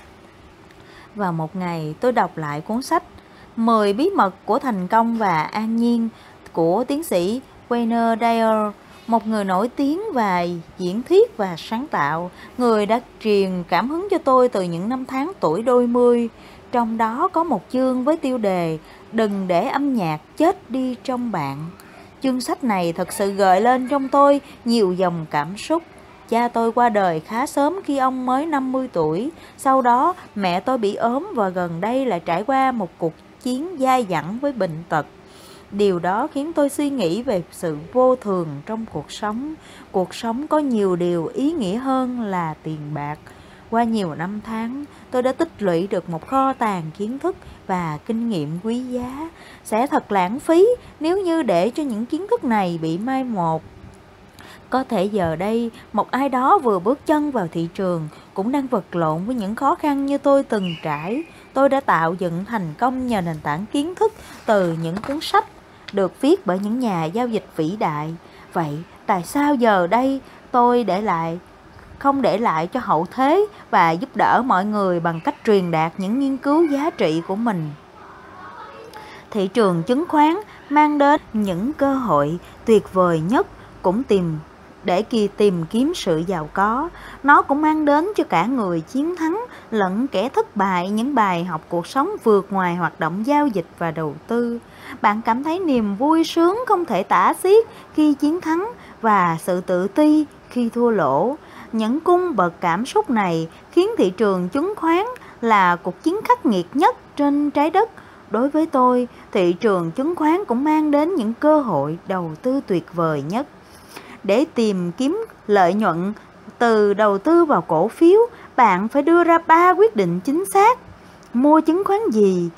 Vào một ngày, tôi đọc lại cuốn sách 10 bí mật của thành công và an nhiên của tiến sĩ Wayne Dyer, một người nổi tiếng về diễn thuyết và sáng tạo, người đã truyền cảm hứng cho tôi từ những năm tháng tuổi đôi mươi. Trong đó có một chương với tiêu đề Đừng để âm nhạc chết đi trong bạn. Chương sách này thật sự gợi lên trong tôi nhiều dòng cảm xúc. Cha tôi qua đời khá sớm khi ông mới 50 tuổi. Sau đó, mẹ tôi bị ốm và gần đây lại trải qua một cuộc chiến dai dẳng với bệnh tật. Điều đó khiến tôi suy nghĩ về sự vô thường trong cuộc sống. Cuộc sống có nhiều điều ý nghĩa hơn là tiền bạc. Qua nhiều năm tháng, tôi đã tích lũy được một kho tàng kiến thức và kinh nghiệm quý giá. Sẽ thật lãng phí nếu như để cho những kiến thức này bị mai một. Có thể giờ đây, một ai đó vừa bước chân vào thị trường cũng đang vật lộn với những khó khăn như tôi từng trải. Tôi đã tạo dựng thành công nhờ nền tảng kiến thức từ những cuốn sách được viết bởi những nhà giao dịch vĩ đại. Vậy tại sao giờ đây tôi để lại, không để lại cho hậu thế và giúp đỡ mọi người bằng cách truyền đạt những nghiên cứu giá trị của mình? Thị trường chứng khoán mang đến những cơ hội tuyệt vời nhất cũng tìm, để kỳ tìm kiếm sự giàu có. Nó cũng mang đến cho cả người chiến thắng lẫn kẻ thất bại những bài học cuộc sống vượt ngoài hoạt động giao dịch và đầu tư. Bạn cảm thấy niềm vui sướng không thể tả xiết khi chiến thắng và sự tự ti khi thua lỗ. Những cung bậc cảm xúc này khiến thị trường chứng khoán là cuộc chiến khắc nghiệt nhất trên trái đất. Đối với tôi, thị trường chứng khoán cũng mang đến những cơ hội đầu tư tuyệt vời nhất để tìm kiếm lợi nhuận từ đầu tư vào cổ phiếu, bạn phải đưa ra ba quyết định chính xác. Mua chứng khoán gì,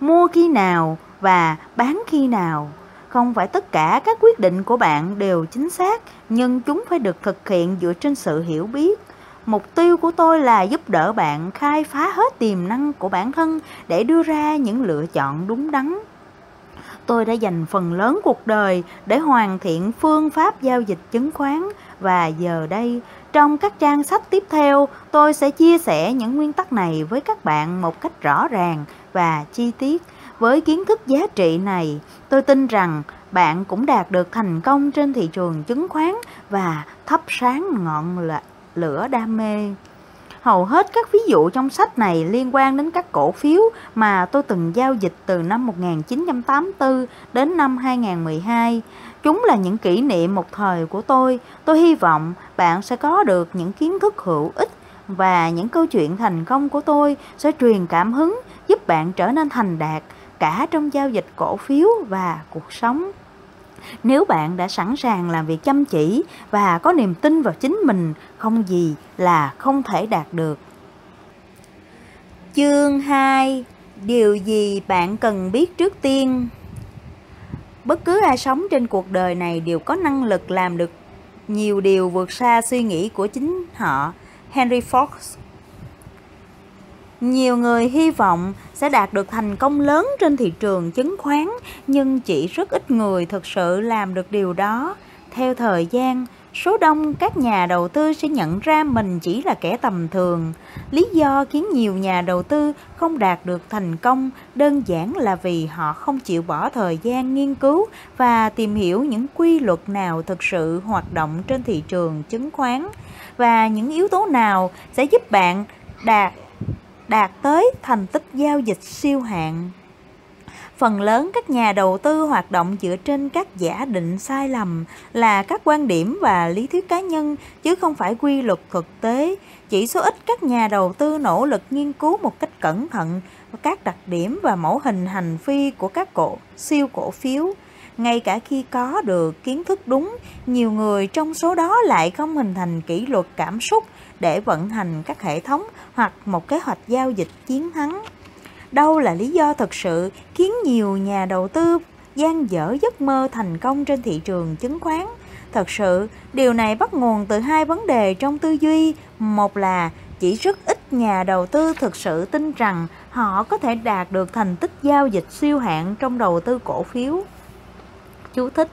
mua khi nào và bán khi nào. Không phải tất cả các quyết định của bạn đều chính xác, nhưng chúng phải được thực hiện dựa trên sự hiểu biết. Mục tiêu của tôi là giúp đỡ bạn khai phá hết tiềm năng của bản thân để đưa ra những lựa chọn đúng đắn. Tôi đã dành phần lớn cuộc đời để hoàn thiện phương pháp giao dịch chứng khoán và giờ đây trong các trang sách tiếp theo tôi sẽ chia sẻ những nguyên tắc này với các bạn một cách rõ ràng và chi tiết. Với kiến thức giá trị này, tôi tin rằng bạn cũng đạt được thành công trên thị trường chứng khoán và thắp sáng ngọn lửa đam mê. Hầu hết các ví dụ trong sách này liên quan đến các cổ phiếu mà tôi từng giao dịch từ năm 1984 đến năm 2012. Chúng là những kỷ niệm một thời của tôi. Tôi hy vọng bạn sẽ có được những kiến thức hữu ích và những câu chuyện thành công của tôi sẽ truyền cảm hứng giúp bạn trở nên thành đạt cả trong giao dịch cổ phiếu và cuộc sống. Nếu bạn đã sẵn sàng làm việc chăm chỉ và có niềm tin vào chính mình, không gì là không thể đạt được. Chương 2 Điều gì bạn cần biết trước tiên? Bất cứ ai sống trên cuộc đời này đều có năng lực làm được nhiều điều vượt xa suy nghĩ của chính họ. Henry Fox nhiều người hy vọng sẽ đạt được thành công lớn trên thị trường chứng khoán, nhưng chỉ rất ít người thực sự làm được điều đó. Theo thời gian, số đông các nhà đầu tư sẽ nhận ra mình chỉ là kẻ tầm thường. Lý do khiến nhiều nhà đầu tư không đạt được thành công đơn giản là vì họ không chịu bỏ thời gian nghiên cứu và tìm hiểu những quy luật nào thực sự hoạt động trên thị trường chứng khoán và những yếu tố nào sẽ giúp bạn đạt đạt tới thành tích giao dịch siêu hạn. Phần lớn các nhà đầu tư hoạt động dựa trên các giả định sai lầm là các quan điểm và lý thuyết cá nhân chứ không phải quy luật thực tế. Chỉ số ít các nhà đầu tư nỗ lực nghiên cứu một cách cẩn thận các đặc điểm và mẫu hình hành vi của các cổ siêu cổ phiếu. Ngay cả khi có được kiến thức đúng, nhiều người trong số đó lại không hình thành kỷ luật cảm xúc để vận hành các hệ thống hoặc một kế hoạch giao dịch chiến thắng. Đâu là lý do thực sự khiến nhiều nhà đầu tư gian dở giấc mơ thành công trên thị trường chứng khoán. Thật sự, điều này bắt nguồn từ hai vấn đề trong tư duy. Một là chỉ rất ít nhà đầu tư thực sự tin rằng họ có thể đạt được thành tích giao dịch siêu hạn trong đầu tư cổ phiếu. Chú thích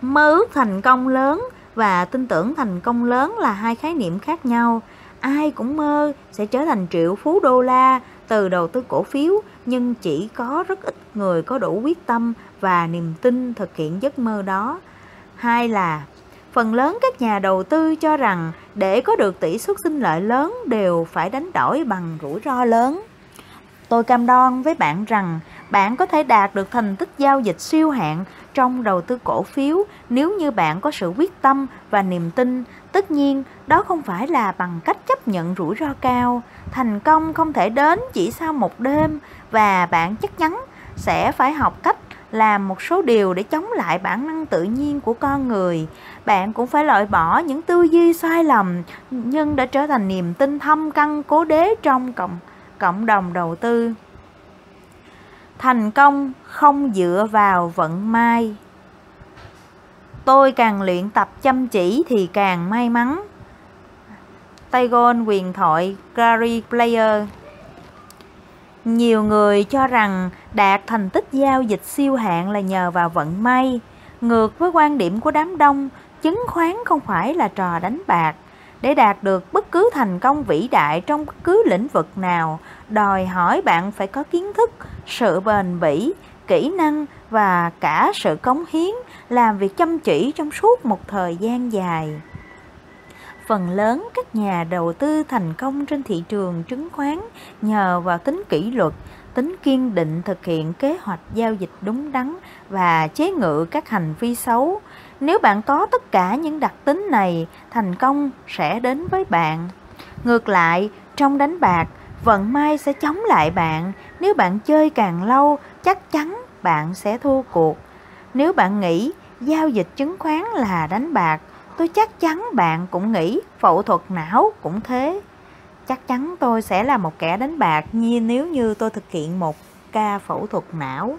Mơ ước thành công lớn và tin tưởng thành công lớn là hai khái niệm khác nhau. Ai cũng mơ sẽ trở thành triệu phú đô la từ đầu tư cổ phiếu, nhưng chỉ có rất ít người có đủ quyết tâm và niềm tin thực hiện giấc mơ đó. Hai là phần lớn các nhà đầu tư cho rằng để có được tỷ suất sinh lợi lớn đều phải đánh đổi bằng rủi ro lớn. Tôi cam đoan với bạn rằng bạn có thể đạt được thành tích giao dịch siêu hạn trong đầu tư cổ phiếu nếu như bạn có sự quyết tâm và niềm tin. Tất nhiên, đó không phải là bằng cách chấp nhận rủi ro cao. Thành công không thể đến chỉ sau một đêm và bạn chắc chắn sẽ phải học cách làm một số điều để chống lại bản năng tự nhiên của con người. Bạn cũng phải loại bỏ những tư duy sai lầm nhưng đã trở thành niềm tin thâm căn cố đế trong cộng cộng đồng đầu tư thành công, không dựa vào vận may. Tôi càng luyện tập chăm chỉ thì càng may mắn. Tay gôn quyền thoại, Gary Player. Nhiều người cho rằng đạt thành tích giao dịch siêu hạn là nhờ vào vận may. Ngược với quan điểm của đám đông, chứng khoán không phải là trò đánh bạc. Để đạt được bất cứ thành công vĩ đại trong bất cứ lĩnh vực nào đòi hỏi bạn phải có kiến thức sự bền bỉ kỹ năng và cả sự cống hiến làm việc chăm chỉ trong suốt một thời gian dài phần lớn các nhà đầu tư thành công trên thị trường chứng khoán nhờ vào tính kỷ luật tính kiên định thực hiện kế hoạch giao dịch đúng đắn và chế ngự các hành vi xấu nếu bạn có tất cả những đặc tính này, thành công sẽ đến với bạn. Ngược lại, trong đánh bạc, vận may sẽ chống lại bạn. Nếu bạn chơi càng lâu, chắc chắn bạn sẽ thua cuộc. Nếu bạn nghĩ giao dịch chứng khoán là đánh bạc, tôi chắc chắn bạn cũng nghĩ phẫu thuật não cũng thế. Chắc chắn tôi sẽ là một kẻ đánh bạc như nếu như tôi thực hiện một ca phẫu thuật não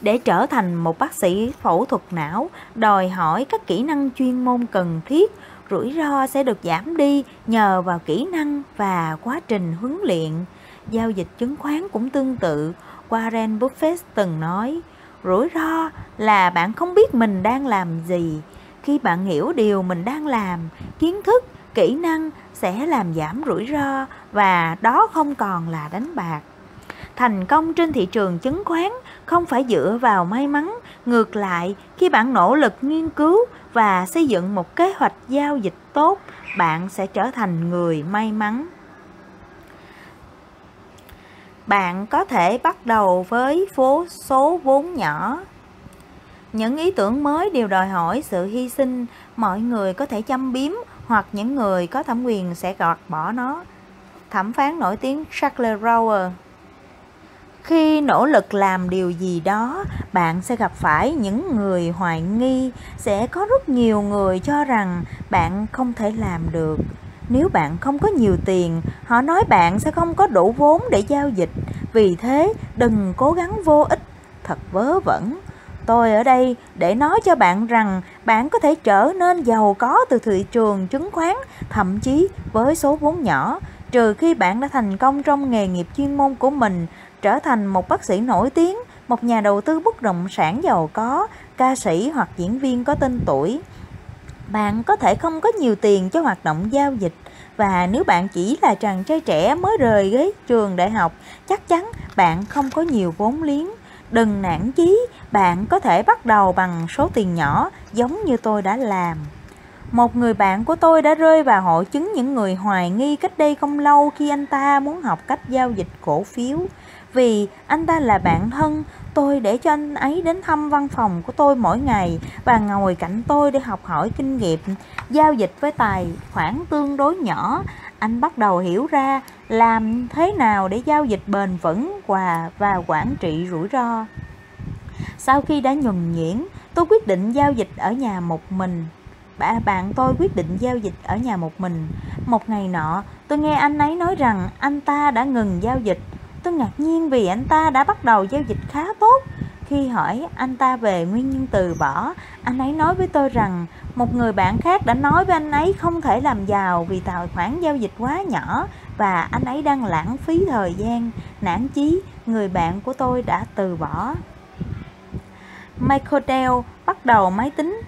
để trở thành một bác sĩ phẫu thuật não đòi hỏi các kỹ năng chuyên môn cần thiết rủi ro sẽ được giảm đi nhờ vào kỹ năng và quá trình huấn luyện. Giao dịch chứng khoán cũng tương tự, Warren Buffett từng nói, rủi ro là bạn không biết mình đang làm gì. Khi bạn hiểu điều mình đang làm, kiến thức, kỹ năng sẽ làm giảm rủi ro và đó không còn là đánh bạc. Thành công trên thị trường chứng khoán không phải dựa vào may mắn, ngược lại, khi bạn nỗ lực nghiên cứu và xây dựng một kế hoạch giao dịch tốt, bạn sẽ trở thành người may mắn. Bạn có thể bắt đầu với phố số vốn nhỏ. Những ý tưởng mới đều đòi hỏi sự hy sinh. Mọi người có thể chăm biếm, hoặc những người có thẩm quyền sẽ gọt bỏ nó. Thẩm phán nổi tiếng Charles Rower khi nỗ lực làm điều gì đó, bạn sẽ gặp phải những người hoài nghi, sẽ có rất nhiều người cho rằng bạn không thể làm được. Nếu bạn không có nhiều tiền, họ nói bạn sẽ không có đủ vốn để giao dịch. Vì thế, đừng cố gắng vô ích. Thật vớ vẩn. Tôi ở đây để nói cho bạn rằng bạn có thể trở nên giàu có từ thị trường chứng khoán, thậm chí với số vốn nhỏ, trừ khi bạn đã thành công trong nghề nghiệp chuyên môn của mình trở thành một bác sĩ nổi tiếng, một nhà đầu tư bất động sản giàu có, ca sĩ hoặc diễn viên có tên tuổi. Bạn có thể không có nhiều tiền cho hoạt động giao dịch và nếu bạn chỉ là chàng trai trẻ mới rời ghế trường đại học, chắc chắn bạn không có nhiều vốn liếng. Đừng nản chí, bạn có thể bắt đầu bằng số tiền nhỏ giống như tôi đã làm. Một người bạn của tôi đã rơi vào hội chứng những người hoài nghi cách đây không lâu khi anh ta muốn học cách giao dịch cổ phiếu. Vì anh ta là bạn thân, tôi để cho anh ấy đến thăm văn phòng của tôi mỗi ngày và ngồi cạnh tôi để học hỏi kinh nghiệm giao dịch với tài khoản tương đối nhỏ. Anh bắt đầu hiểu ra làm thế nào để giao dịch bền vững và và quản trị rủi ro. Sau khi đã nhuần nhuyễn, tôi quyết định giao dịch ở nhà một mình. Bà bạn tôi quyết định giao dịch ở nhà một mình. Một ngày nọ, tôi nghe anh ấy nói rằng anh ta đã ngừng giao dịch Tôi ngạc nhiên vì anh ta đã bắt đầu giao dịch khá tốt. Khi hỏi anh ta về nguyên nhân từ bỏ, anh ấy nói với tôi rằng một người bạn khác đã nói với anh ấy không thể làm giàu vì tài khoản giao dịch quá nhỏ và anh ấy đang lãng phí thời gian. Nản chí, người bạn của tôi đã từ bỏ. Michael Dell bắt đầu máy tính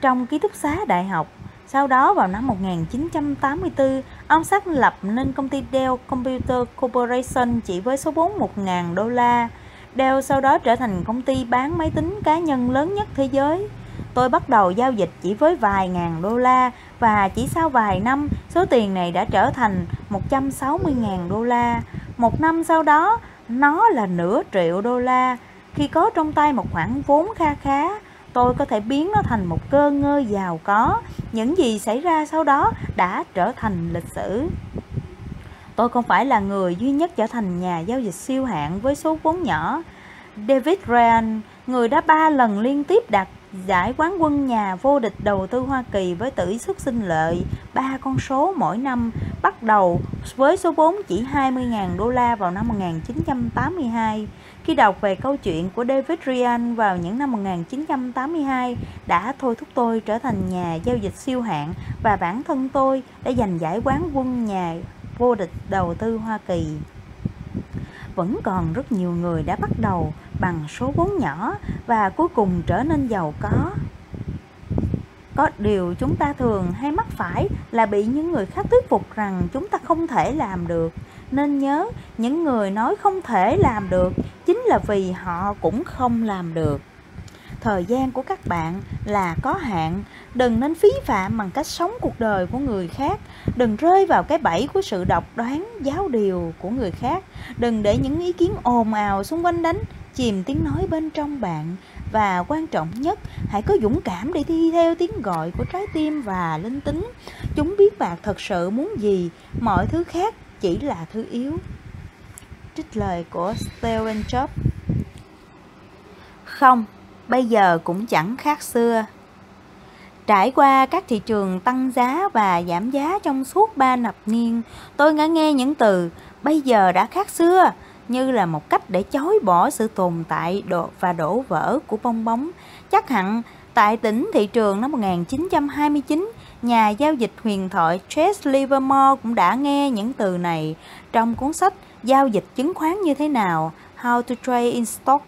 trong ký túc xá đại học. Sau đó vào năm 1984, ông xác lập nên công ty Dell Computer Corporation chỉ với số vốn 1.000 đô la. Dell sau đó trở thành công ty bán máy tính cá nhân lớn nhất thế giới. Tôi bắt đầu giao dịch chỉ với vài ngàn đô la và chỉ sau vài năm, số tiền này đã trở thành 160.000 đô la. Một năm sau đó, nó là nửa triệu đô la. Khi có trong tay một khoản vốn kha khá, tôi có thể biến nó thành một cơ ngơi giàu có. Những gì xảy ra sau đó đã trở thành lịch sử. Tôi không phải là người duy nhất trở thành nhà giao dịch siêu hạng với số vốn nhỏ. David Ryan, người đã ba lần liên tiếp đạt giải quán quân nhà vô địch đầu tư Hoa Kỳ với tỷ suất sinh lợi ba con số mỗi năm, bắt đầu với số vốn chỉ 20.000 đô la vào năm 1982. Khi đọc về câu chuyện của David Ryan vào những năm 1982 đã thôi thúc tôi trở thành nhà giao dịch siêu hạng và bản thân tôi đã giành giải quán quân nhà vô địch đầu tư Hoa Kỳ. Vẫn còn rất nhiều người đã bắt đầu bằng số vốn nhỏ và cuối cùng trở nên giàu có. Có điều chúng ta thường hay mắc phải là bị những người khác thuyết phục rằng chúng ta không thể làm được. Nên nhớ, những người nói không thể làm được chính là vì họ cũng không làm được. Thời gian của các bạn là có hạn. Đừng nên phí phạm bằng cách sống cuộc đời của người khác. Đừng rơi vào cái bẫy của sự độc đoán giáo điều của người khác. Đừng để những ý kiến ồn ào xung quanh đánh chìm tiếng nói bên trong bạn. Và quan trọng nhất hãy có dũng cảm để đi theo tiếng gọi của trái tim và linh tính. Chúng biết bạn thật sự muốn gì mọi thứ khác chỉ là thứ yếu trích lời của Stephen Jobs không bây giờ cũng chẳng khác xưa. Trải qua các thị trường tăng giá và giảm giá trong suốt 3 thập niên, tôi đã nghe những từ bây giờ đã khác xưa như là một cách để chối bỏ sự tồn tại và đổ vỡ của bong bóng. Chắc hẳn tại tỉnh thị trường năm 1929, nhà giao dịch huyền thoại Chase Livermore cũng đã nghe những từ này. Trong cuốn sách Giao dịch chứng khoán như thế nào, How to Trade in Stock.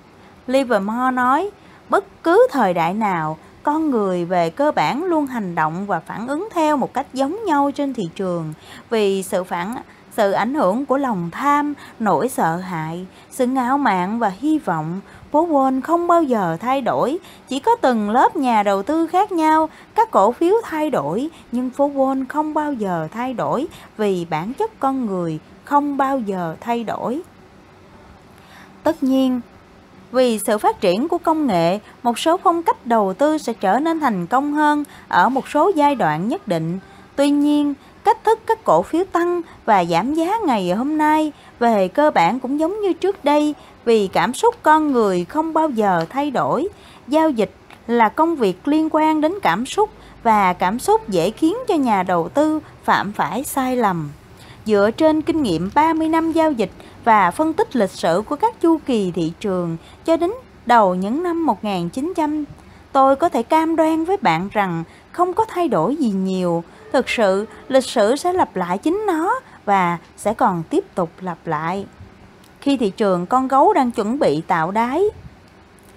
Livermore nói, bất cứ thời đại nào con người về cơ bản luôn hành động và phản ứng theo một cách giống nhau trên thị trường. Vì sự phản sự ảnh hưởng của lòng tham, nỗi sợ hãi, sự ngạo mạn và hy vọng. Phố Wall không bao giờ thay đổi, chỉ có từng lớp nhà đầu tư khác nhau, các cổ phiếu thay đổi, nhưng phố Wall không bao giờ thay đổi vì bản chất con người không bao giờ thay đổi. Tất nhiên, vì sự phát triển của công nghệ, một số phong cách đầu tư sẽ trở nên thành công hơn ở một số giai đoạn nhất định. Tuy nhiên, cách thức các cổ phiếu tăng và giảm giá ngày hôm nay về cơ bản cũng giống như trước đây vì cảm xúc con người không bao giờ thay đổi. Giao dịch là công việc liên quan đến cảm xúc và cảm xúc dễ khiến cho nhà đầu tư phạm phải sai lầm. Dựa trên kinh nghiệm 30 năm giao dịch, và phân tích lịch sử của các chu kỳ thị trường cho đến đầu những năm 1900, tôi có thể cam đoan với bạn rằng không có thay đổi gì nhiều. Thực sự, lịch sử sẽ lặp lại chính nó và sẽ còn tiếp tục lặp lại. Khi thị trường con gấu đang chuẩn bị tạo đáy,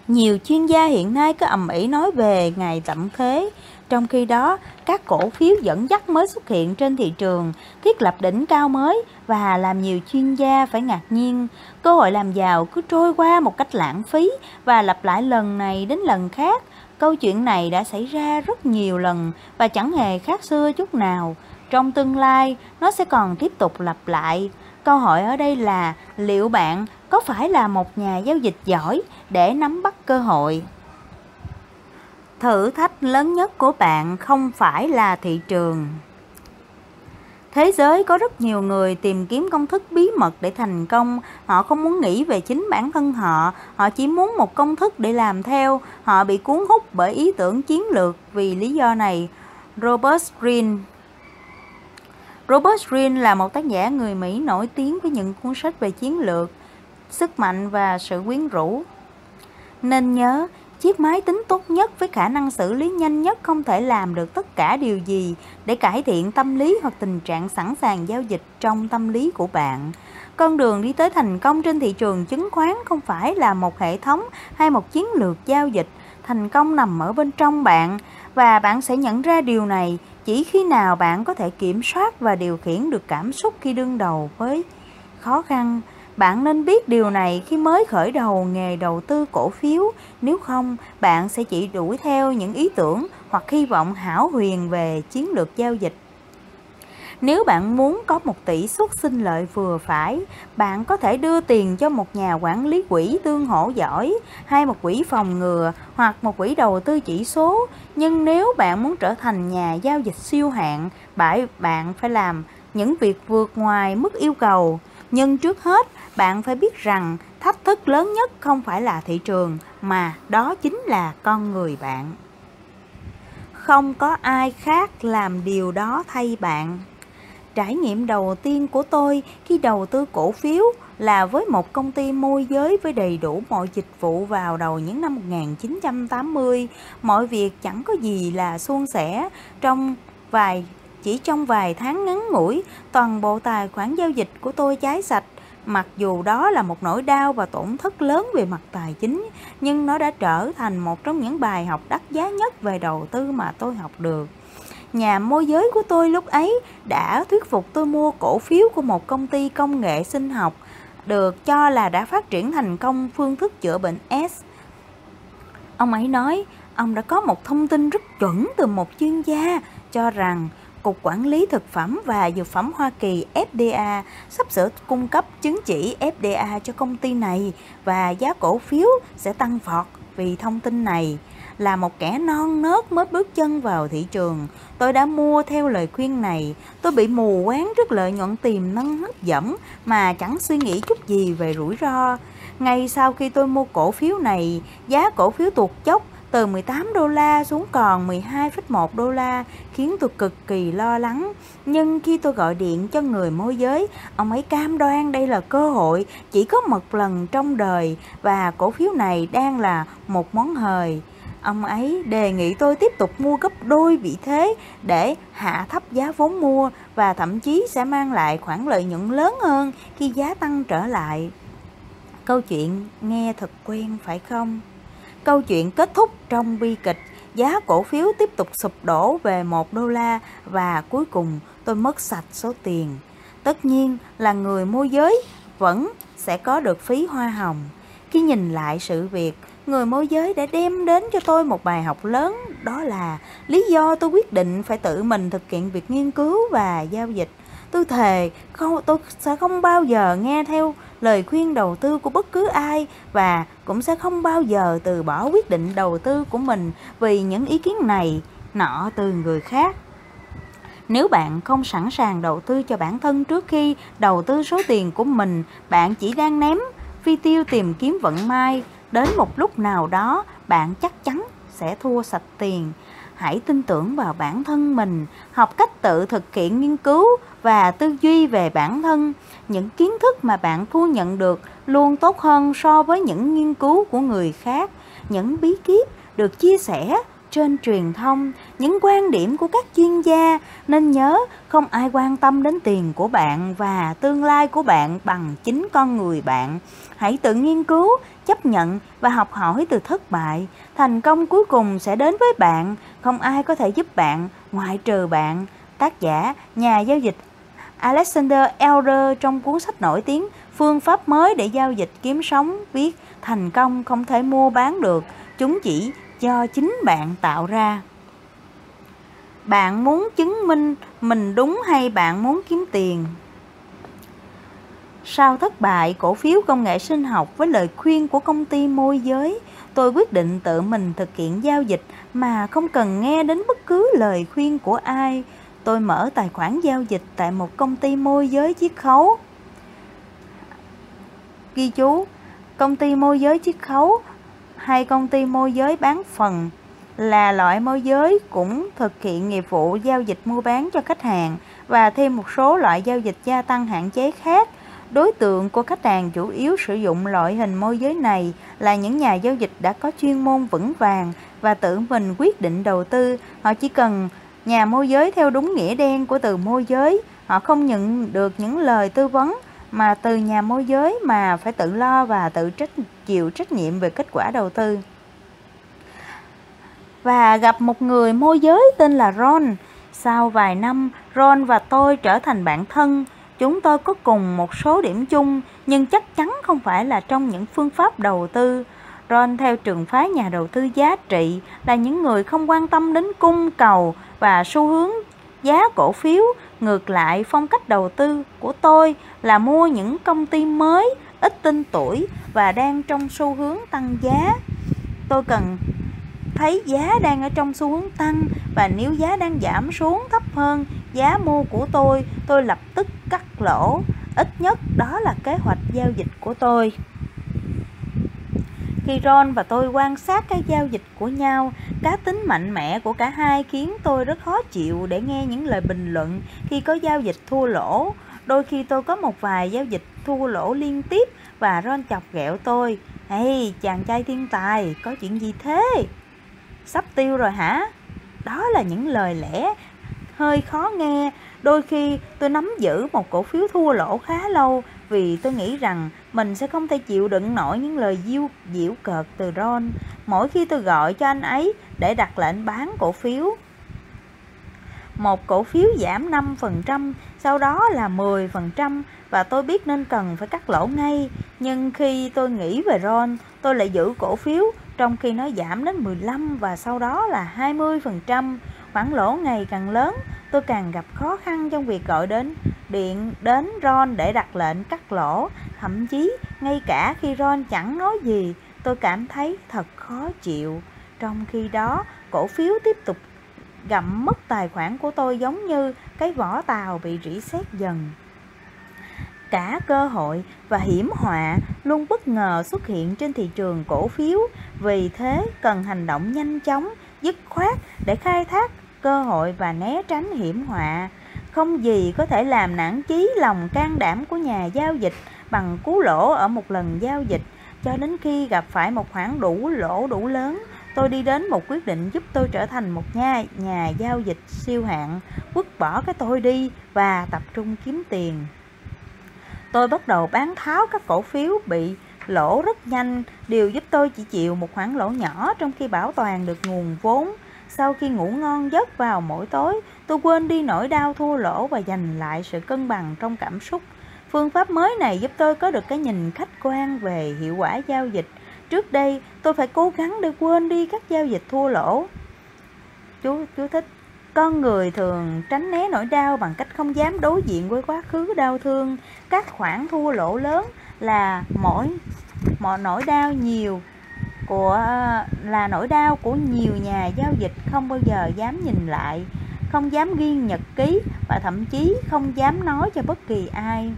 nhiều chuyên gia hiện nay có ầm ĩ nói về ngày tận thế, trong khi đó các cổ phiếu dẫn dắt mới xuất hiện trên thị trường, thiết lập đỉnh cao mới và làm nhiều chuyên gia phải ngạc nhiên. Cơ hội làm giàu cứ trôi qua một cách lãng phí và lặp lại lần này đến lần khác. Câu chuyện này đã xảy ra rất nhiều lần và chẳng hề khác xưa chút nào. Trong tương lai, nó sẽ còn tiếp tục lặp lại. Câu hỏi ở đây là liệu bạn có phải là một nhà giao dịch giỏi để nắm bắt cơ hội? Thử thách lớn nhất của bạn không phải là thị trường. Thế giới có rất nhiều người tìm kiếm công thức bí mật để thành công, họ không muốn nghĩ về chính bản thân họ, họ chỉ muốn một công thức để làm theo, họ bị cuốn hút bởi ý tưởng chiến lược vì lý do này. Robert Greene Robert Greene là một tác giả người Mỹ nổi tiếng với những cuốn sách về chiến lược, sức mạnh và sự quyến rũ. Nên nhớ, chiếc máy tính tốt nhất với khả năng xử lý nhanh nhất không thể làm được tất cả điều gì để cải thiện tâm lý hoặc tình trạng sẵn sàng giao dịch trong tâm lý của bạn. Con đường đi tới thành công trên thị trường chứng khoán không phải là một hệ thống hay một chiến lược giao dịch. Thành công nằm ở bên trong bạn và bạn sẽ nhận ra điều này chỉ khi nào bạn có thể kiểm soát và điều khiển được cảm xúc khi đương đầu với khó khăn. Bạn nên biết điều này khi mới khởi đầu nghề đầu tư cổ phiếu, nếu không bạn sẽ chỉ đuổi theo những ý tưởng hoặc hy vọng hảo huyền về chiến lược giao dịch. Nếu bạn muốn có một tỷ suất sinh lợi vừa phải, bạn có thể đưa tiền cho một nhà quản lý quỹ tương hỗ giỏi hay một quỹ phòng ngừa hoặc một quỹ đầu tư chỉ số. Nhưng nếu bạn muốn trở thành nhà giao dịch siêu hạng, bạn phải làm những việc vượt ngoài mức yêu cầu. Nhưng trước hết, bạn phải biết rằng thách thức lớn nhất không phải là thị trường mà đó chính là con người bạn. Không có ai khác làm điều đó thay bạn. Trải nghiệm đầu tiên của tôi khi đầu tư cổ phiếu là với một công ty môi giới với đầy đủ mọi dịch vụ vào đầu những năm 1980. Mọi việc chẳng có gì là suôn sẻ trong vài chỉ trong vài tháng ngắn ngủi, toàn bộ tài khoản giao dịch của tôi cháy sạch. Mặc dù đó là một nỗi đau và tổn thất lớn về mặt tài chính, nhưng nó đã trở thành một trong những bài học đắt giá nhất về đầu tư mà tôi học được. Nhà môi giới của tôi lúc ấy đã thuyết phục tôi mua cổ phiếu của một công ty công nghệ sinh học được cho là đã phát triển thành công phương thức chữa bệnh S. Ông ấy nói, ông đã có một thông tin rất chuẩn từ một chuyên gia cho rằng Cục Quản lý Thực phẩm và Dược phẩm Hoa Kỳ FDA sắp sửa cung cấp chứng chỉ FDA cho công ty này và giá cổ phiếu sẽ tăng vọt vì thông tin này. Là một kẻ non nớt mới bước chân vào thị trường, tôi đã mua theo lời khuyên này. Tôi bị mù quáng trước lợi nhuận tiềm năng hấp dẫn mà chẳng suy nghĩ chút gì về rủi ro. Ngay sau khi tôi mua cổ phiếu này, giá cổ phiếu tuột chốc từ 18 đô la xuống còn 12,1 đô la khiến tôi cực kỳ lo lắng. Nhưng khi tôi gọi điện cho người môi giới, ông ấy cam đoan đây là cơ hội chỉ có một lần trong đời và cổ phiếu này đang là một món hời. Ông ấy đề nghị tôi tiếp tục mua gấp đôi vị thế để hạ thấp giá vốn mua và thậm chí sẽ mang lại khoản lợi nhuận lớn hơn khi giá tăng trở lại. Câu chuyện nghe thật quen phải không? Câu chuyện kết thúc trong bi kịch, giá cổ phiếu tiếp tục sụp đổ về 1 đô la và cuối cùng tôi mất sạch số tiền. Tất nhiên là người môi giới vẫn sẽ có được phí hoa hồng. Khi nhìn lại sự việc, người môi giới đã đem đến cho tôi một bài học lớn, đó là lý do tôi quyết định phải tự mình thực hiện việc nghiên cứu và giao dịch. Tôi thề không tôi sẽ không bao giờ nghe theo lời khuyên đầu tư của bất cứ ai và cũng sẽ không bao giờ từ bỏ quyết định đầu tư của mình vì những ý kiến này nọ từ người khác. Nếu bạn không sẵn sàng đầu tư cho bản thân trước khi đầu tư số tiền của mình, bạn chỉ đang ném phi tiêu tìm kiếm vận may. Đến một lúc nào đó, bạn chắc chắn sẽ thua sạch tiền. Hãy tin tưởng vào bản thân mình, học cách tự thực hiện nghiên cứu và tư duy về bản thân những kiến thức mà bạn thu nhận được luôn tốt hơn so với những nghiên cứu của người khác. Những bí kíp được chia sẻ trên truyền thông, những quan điểm của các chuyên gia, nên nhớ không ai quan tâm đến tiền của bạn và tương lai của bạn bằng chính con người bạn. Hãy tự nghiên cứu, chấp nhận và học hỏi từ thất bại. Thành công cuối cùng sẽ đến với bạn. Không ai có thể giúp bạn, ngoại trừ bạn. Tác giả, nhà giao dịch Alexander Elder trong cuốn sách nổi tiếng Phương pháp mới để giao dịch kiếm sống viết thành công không thể mua bán được, chúng chỉ do chính bạn tạo ra. Bạn muốn chứng minh mình đúng hay bạn muốn kiếm tiền? Sau thất bại cổ phiếu công nghệ sinh học với lời khuyên của công ty môi giới, tôi quyết định tự mình thực hiện giao dịch mà không cần nghe đến bất cứ lời khuyên của ai tôi mở tài khoản giao dịch tại một công ty môi giới chiết khấu. Ghi chú, công ty môi giới chiết khấu hay công ty môi giới bán phần là loại môi giới cũng thực hiện nghiệp vụ giao dịch mua bán cho khách hàng và thêm một số loại giao dịch gia tăng hạn chế khác. Đối tượng của khách hàng chủ yếu sử dụng loại hình môi giới này là những nhà giao dịch đã có chuyên môn vững vàng và tự mình quyết định đầu tư. Họ chỉ cần nhà môi giới theo đúng nghĩa đen của từ môi giới. Họ không nhận được những lời tư vấn mà từ nhà môi giới mà phải tự lo và tự trách chịu trách nhiệm về kết quả đầu tư. Và gặp một người môi giới tên là Ron. Sau vài năm, Ron và tôi trở thành bạn thân. Chúng tôi có cùng một số điểm chung, nhưng chắc chắn không phải là trong những phương pháp đầu tư. Ron theo trường phái nhà đầu tư giá trị là những người không quan tâm đến cung cầu và xu hướng giá cổ phiếu. Ngược lại, phong cách đầu tư của tôi là mua những công ty mới, ít tên tuổi và đang trong xu hướng tăng giá. Tôi cần thấy giá đang ở trong xu hướng tăng và nếu giá đang giảm xuống thấp hơn giá mua của tôi, tôi lập tức cắt lỗ. Ít nhất đó là kế hoạch giao dịch của tôi. Khi Ron và tôi quan sát các giao dịch của nhau, cá tính mạnh mẽ của cả hai khiến tôi rất khó chịu để nghe những lời bình luận khi có giao dịch thua lỗ. Đôi khi tôi có một vài giao dịch thua lỗ liên tiếp và Ron chọc ghẹo tôi. Hey, chàng trai thiên tài, có chuyện gì thế? Sắp tiêu rồi hả? Đó là những lời lẽ hơi khó nghe. Đôi khi tôi nắm giữ một cổ phiếu thua lỗ khá lâu vì tôi nghĩ rằng mình sẽ không thể chịu đựng nổi những lời diêu diễu cợt từ Ron mỗi khi tôi gọi cho anh ấy để đặt lệnh bán cổ phiếu. Một cổ phiếu giảm 5%, sau đó là 10% và tôi biết nên cần phải cắt lỗ ngay. Nhưng khi tôi nghĩ về Ron, tôi lại giữ cổ phiếu trong khi nó giảm đến 15 và sau đó là 20%. Khoản lỗ ngày càng lớn, tôi càng gặp khó khăn trong việc gọi đến điện đến Ron để đặt lệnh cắt lỗ. Thậm chí, ngay cả khi Ron chẳng nói gì, tôi cảm thấy thật khó chịu. Trong khi đó, cổ phiếu tiếp tục gặm mất tài khoản của tôi giống như cái vỏ tàu bị rỉ sét dần. Cả cơ hội và hiểm họa luôn bất ngờ xuất hiện trên thị trường cổ phiếu, vì thế cần hành động nhanh chóng, dứt khoát để khai thác cơ hội và né tránh hiểm họa. Không gì có thể làm nản chí lòng can đảm của nhà giao dịch bằng cú lỗ ở một lần giao dịch. Cho đến khi gặp phải một khoản đủ lỗ đủ lớn, tôi đi đến một quyết định giúp tôi trở thành một nhà nhà giao dịch siêu hạng, vứt bỏ cái tôi đi và tập trung kiếm tiền. Tôi bắt đầu bán tháo các cổ phiếu bị lỗ rất nhanh. Điều giúp tôi chỉ chịu một khoản lỗ nhỏ trong khi bảo toàn được nguồn vốn sau khi ngủ ngon giấc vào mỗi tối, tôi quên đi nỗi đau thua lỗ và giành lại sự cân bằng trong cảm xúc. Phương pháp mới này giúp tôi có được cái nhìn khách quan về hiệu quả giao dịch. Trước đây, tôi phải cố gắng để quên đi các giao dịch thua lỗ. Chú chú thích. Con người thường tránh né nỗi đau bằng cách không dám đối diện với quá khứ đau thương. Các khoản thua lỗ lớn là mỗi, mọi nỗi đau nhiều của à, là nỗi đau của nhiều nhà giao dịch không bao giờ dám nhìn lại, không dám ghi nhật ký và thậm chí không dám nói cho bất kỳ ai.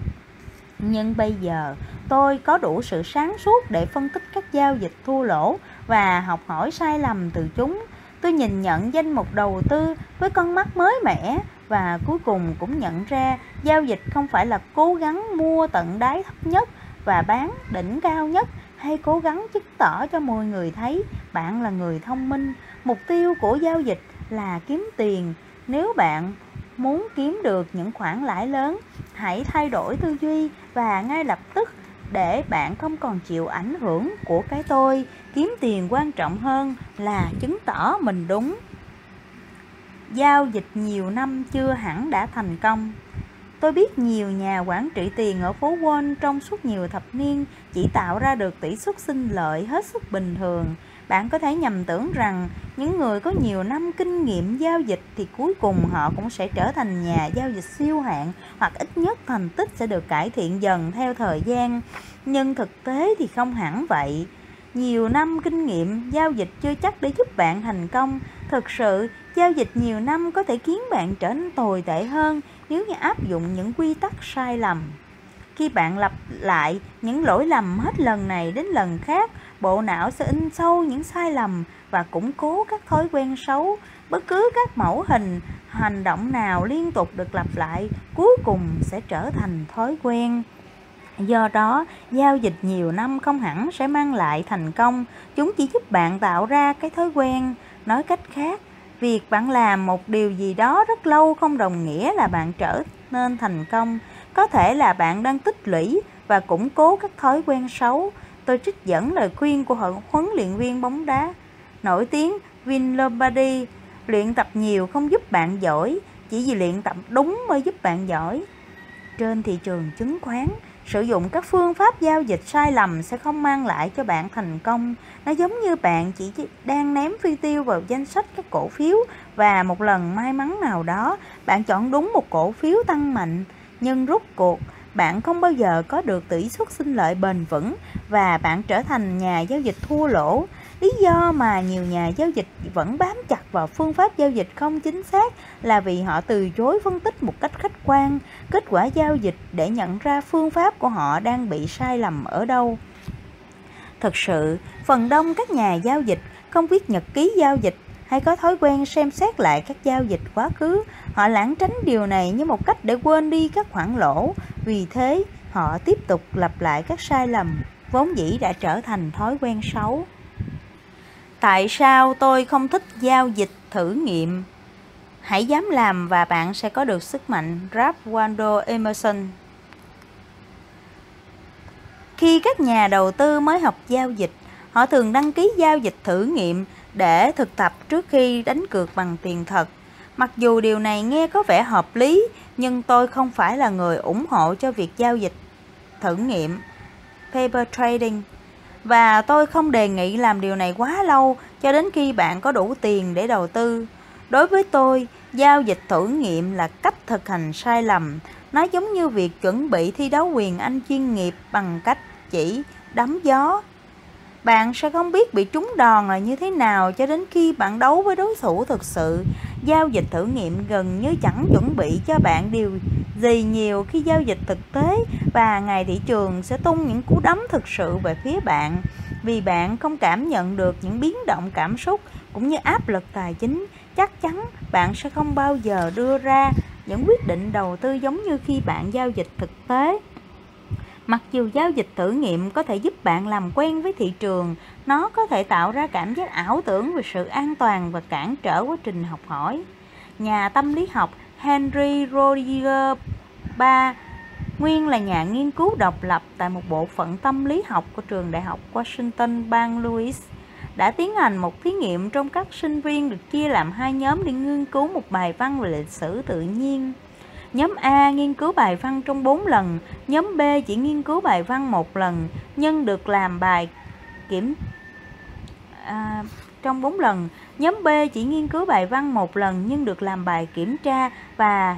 Nhưng bây giờ, tôi có đủ sự sáng suốt để phân tích các giao dịch thua lỗ và học hỏi sai lầm từ chúng. Tôi nhìn nhận danh mục đầu tư với con mắt mới mẻ và cuối cùng cũng nhận ra giao dịch không phải là cố gắng mua tận đáy thấp nhất và bán đỉnh cao nhất hay cố gắng chứng tỏ cho mọi người thấy bạn là người thông minh. Mục tiêu của giao dịch là kiếm tiền. Nếu bạn muốn kiếm được những khoản lãi lớn, hãy thay đổi tư duy và ngay lập tức để bạn không còn chịu ảnh hưởng của cái tôi. Kiếm tiền quan trọng hơn là chứng tỏ mình đúng. Giao dịch nhiều năm chưa hẳn đã thành công tôi biết nhiều nhà quản trị tiền ở phố wall trong suốt nhiều thập niên chỉ tạo ra được tỷ suất sinh lợi hết sức bình thường bạn có thể nhầm tưởng rằng những người có nhiều năm kinh nghiệm giao dịch thì cuối cùng họ cũng sẽ trở thành nhà giao dịch siêu hạng hoặc ít nhất thành tích sẽ được cải thiện dần theo thời gian. Nhưng thực tế thì không hẳn vậy. Nhiều năm kinh nghiệm giao dịch chưa chắc để giúp bạn thành công. Thực sự, giao dịch nhiều năm có thể khiến bạn trở nên tồi tệ hơn nếu như áp dụng những quy tắc sai lầm. Khi bạn lặp lại những lỗi lầm hết lần này đến lần khác, bộ não sẽ in sâu những sai lầm và củng cố các thói quen xấu. Bất cứ các mẫu hình, hành động nào liên tục được lặp lại, cuối cùng sẽ trở thành thói quen. Do đó, giao dịch nhiều năm không hẳn sẽ mang lại thành công, chúng chỉ giúp bạn tạo ra cái thói quen. Nói cách khác, việc bạn làm một điều gì đó rất lâu không đồng nghĩa là bạn trở nên thành công. Có thể là bạn đang tích lũy và củng cố các thói quen xấu. Tôi trích dẫn lời khuyên của huấn luyện viên bóng đá nổi tiếng Vin Lombardi, luyện tập nhiều không giúp bạn giỏi, chỉ vì luyện tập đúng mới giúp bạn giỏi. Trên thị trường chứng khoán, sử dụng các phương pháp giao dịch sai lầm sẽ không mang lại cho bạn thành công. Nó giống như bạn chỉ đang ném phi tiêu vào danh sách các cổ phiếu và một lần may mắn nào đó bạn chọn đúng một cổ phiếu tăng mạnh, nhưng rút cuộc bạn không bao giờ có được tỷ suất sinh lợi bền vững và bạn trở thành nhà giao dịch thua lỗ. Lý do mà nhiều nhà giao dịch vẫn bám chặt vào phương pháp giao dịch không chính xác là vì họ từ chối phân tích một cách khách quan kết quả giao dịch để nhận ra phương pháp của họ đang bị sai lầm ở đâu. Thực sự, phần đông các nhà giao dịch không viết nhật ký giao dịch hay có thói quen xem xét lại các giao dịch quá khứ. Họ lãng tránh điều này như một cách để quên đi các khoản lỗ. Vì thế, họ tiếp tục lặp lại các sai lầm vốn dĩ đã trở thành thói quen xấu. Tại sao tôi không thích giao dịch thử nghiệm? Hãy dám làm và bạn sẽ có được sức mạnh. Ralph Waldo Emerson Khi các nhà đầu tư mới học giao dịch, họ thường đăng ký giao dịch thử nghiệm để thực tập trước khi đánh cược bằng tiền thật. Mặc dù điều này nghe có vẻ hợp lý, nhưng tôi không phải là người ủng hộ cho việc giao dịch thử nghiệm paper trading và tôi không đề nghị làm điều này quá lâu cho đến khi bạn có đủ tiền để đầu tư. Đối với tôi, giao dịch thử nghiệm là cách thực hành sai lầm. Nó giống như việc chuẩn bị thi đấu quyền Anh chuyên nghiệp bằng cách chỉ đấm gió. Bạn sẽ không biết bị trúng đòn là như thế nào cho đến khi bạn đấu với đối thủ thực sự. Giao dịch thử nghiệm gần như chẳng chuẩn bị cho bạn điều gì nhiều khi giao dịch thực tế và ngày thị trường sẽ tung những cú đấm thực sự về phía bạn vì bạn không cảm nhận được những biến động cảm xúc cũng như áp lực tài chính, chắc chắn bạn sẽ không bao giờ đưa ra những quyết định đầu tư giống như khi bạn giao dịch thực tế mặc dù giao dịch thử nghiệm có thể giúp bạn làm quen với thị trường nó có thể tạo ra cảm giác ảo tưởng về sự an toàn và cản trở quá trình học hỏi nhà tâm lý học Henry Roger Ba, nguyên là nhà nghiên cứu độc lập tại một bộ phận tâm lý học của trường đại học Washington bang Louis đã tiến hành một thí nghiệm trong các sinh viên được chia làm hai nhóm để nghiên cứu một bài văn về lịch sử tự nhiên. Nhóm A nghiên cứu bài văn trong 4 lần, nhóm B chỉ nghiên cứu bài văn một lần, nhưng được làm bài kiểm à, trong 4 lần. Nhóm B chỉ nghiên cứu bài văn một lần nhưng được làm bài kiểm tra và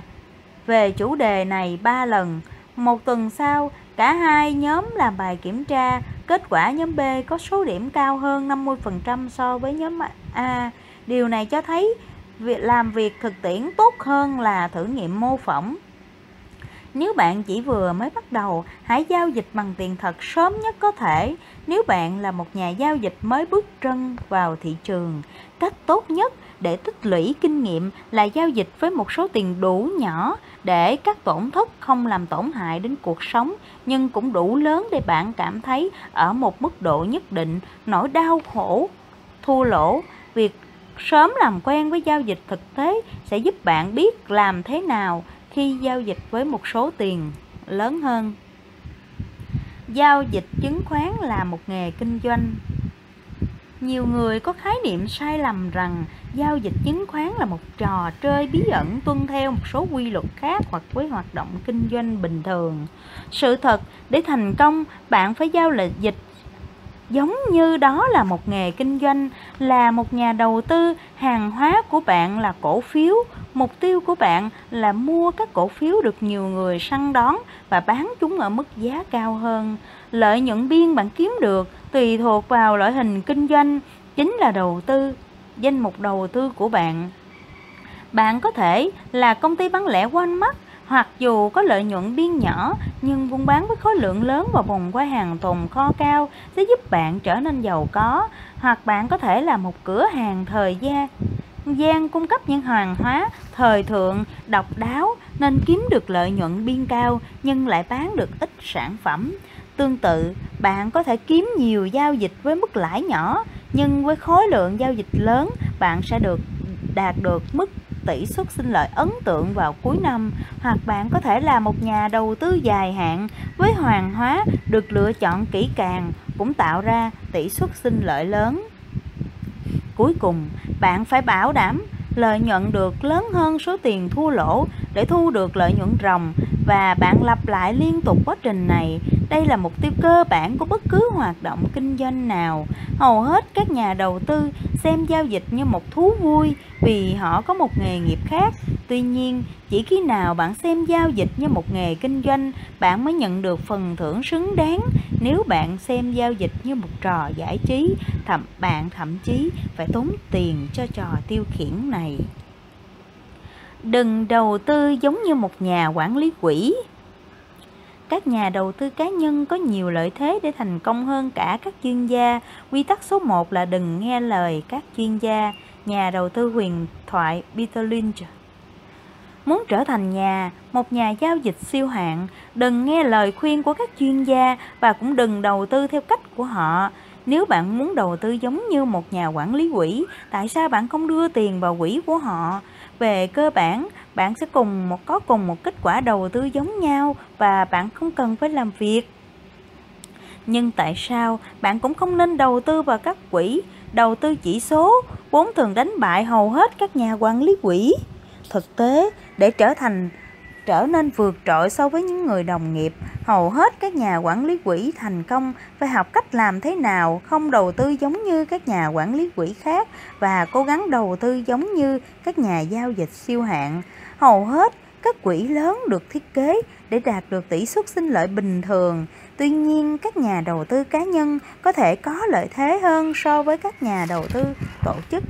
về chủ đề này 3 lần. Một tuần sau, cả hai nhóm làm bài kiểm tra, kết quả nhóm B có số điểm cao hơn 50% so với nhóm A. Điều này cho thấy việc làm việc thực tiễn tốt hơn là thử nghiệm mô phỏng. Nếu bạn chỉ vừa mới bắt đầu, hãy giao dịch bằng tiền thật sớm nhất có thể. Nếu bạn là một nhà giao dịch mới bước chân vào thị trường, cách tốt nhất để tích lũy kinh nghiệm là giao dịch với một số tiền đủ nhỏ để các tổn thất không làm tổn hại đến cuộc sống nhưng cũng đủ lớn để bạn cảm thấy ở một mức độ nhất định nỗi đau khổ thua lỗ việc sớm làm quen với giao dịch thực tế sẽ giúp bạn biết làm thế nào khi giao dịch với một số tiền lớn hơn giao dịch chứng khoán là một nghề kinh doanh nhiều người có khái niệm sai lầm rằng giao dịch chứng khoán là một trò chơi bí ẩn tuân theo một số quy luật khác hoặc với hoạt động kinh doanh bình thường. Sự thật, để thành công, bạn phải giao dịch giống như đó là một nghề kinh doanh, là một nhà đầu tư, hàng hóa của bạn là cổ phiếu, mục tiêu của bạn là mua các cổ phiếu được nhiều người săn đón và bán chúng ở mức giá cao hơn. Lợi nhuận biên bạn kiếm được tùy thuộc vào loại hình kinh doanh, chính là đầu tư, danh mục đầu tư của bạn. Bạn có thể là công ty bán lẻ Walmart hoặc dù có lợi nhuận biên nhỏ nhưng buôn bán với khối lượng lớn và vùng quay hàng tồn kho cao sẽ giúp bạn trở nên giàu có hoặc bạn có thể là một cửa hàng thời gian gian cung cấp những hàng hóa thời thượng, độc đáo nên kiếm được lợi nhuận biên cao nhưng lại bán được ít sản phẩm. Tương tự, bạn có thể kiếm nhiều giao dịch với mức lãi nhỏ nhưng với khối lượng giao dịch lớn bạn sẽ được đạt được mức tỷ suất sinh lợi ấn tượng vào cuối năm hoặc bạn có thể là một nhà đầu tư dài hạn với hoàng hóa được lựa chọn kỹ càng cũng tạo ra tỷ suất sinh lợi lớn. Cuối cùng, bạn phải bảo đảm lợi nhuận được lớn hơn số tiền thua lỗ để thu được lợi nhuận ròng và bạn lặp lại liên tục quá trình này. Đây là mục tiêu cơ bản của bất cứ hoạt động kinh doanh nào. Hầu hết các nhà đầu tư xem giao dịch như một thú vui vì họ có một nghề nghiệp khác. Tuy nhiên, chỉ khi nào bạn xem giao dịch như một nghề kinh doanh, bạn mới nhận được phần thưởng xứng đáng. Nếu bạn xem giao dịch như một trò giải trí, thậm bạn thậm chí phải tốn tiền cho trò tiêu khiển này. Đừng đầu tư giống như một nhà quản lý quỹ. Các nhà đầu tư cá nhân có nhiều lợi thế để thành công hơn cả các chuyên gia. Quy tắc số 1 là đừng nghe lời các chuyên gia. Nhà đầu tư huyền thoại Peter Lynch Muốn trở thành nhà, một nhà giao dịch siêu hạng, đừng nghe lời khuyên của các chuyên gia và cũng đừng đầu tư theo cách của họ. Nếu bạn muốn đầu tư giống như một nhà quản lý quỹ, tại sao bạn không đưa tiền vào quỹ của họ? Về cơ bản, bạn sẽ cùng một có cùng một kết quả đầu tư giống nhau và bạn không cần phải làm việc. Nhưng tại sao bạn cũng không nên đầu tư vào các quỹ, đầu tư chỉ số, vốn thường đánh bại hầu hết các nhà quản lý quỹ? Thực tế, để trở thành trở nên vượt trội so với những người đồng nghiệp. Hầu hết các nhà quản lý quỹ thành công phải học cách làm thế nào không đầu tư giống như các nhà quản lý quỹ khác và cố gắng đầu tư giống như các nhà giao dịch siêu hạng. Hầu hết các quỹ lớn được thiết kế để đạt được tỷ suất sinh lợi bình thường. Tuy nhiên, các nhà đầu tư cá nhân có thể có lợi thế hơn so với các nhà đầu tư tổ chức.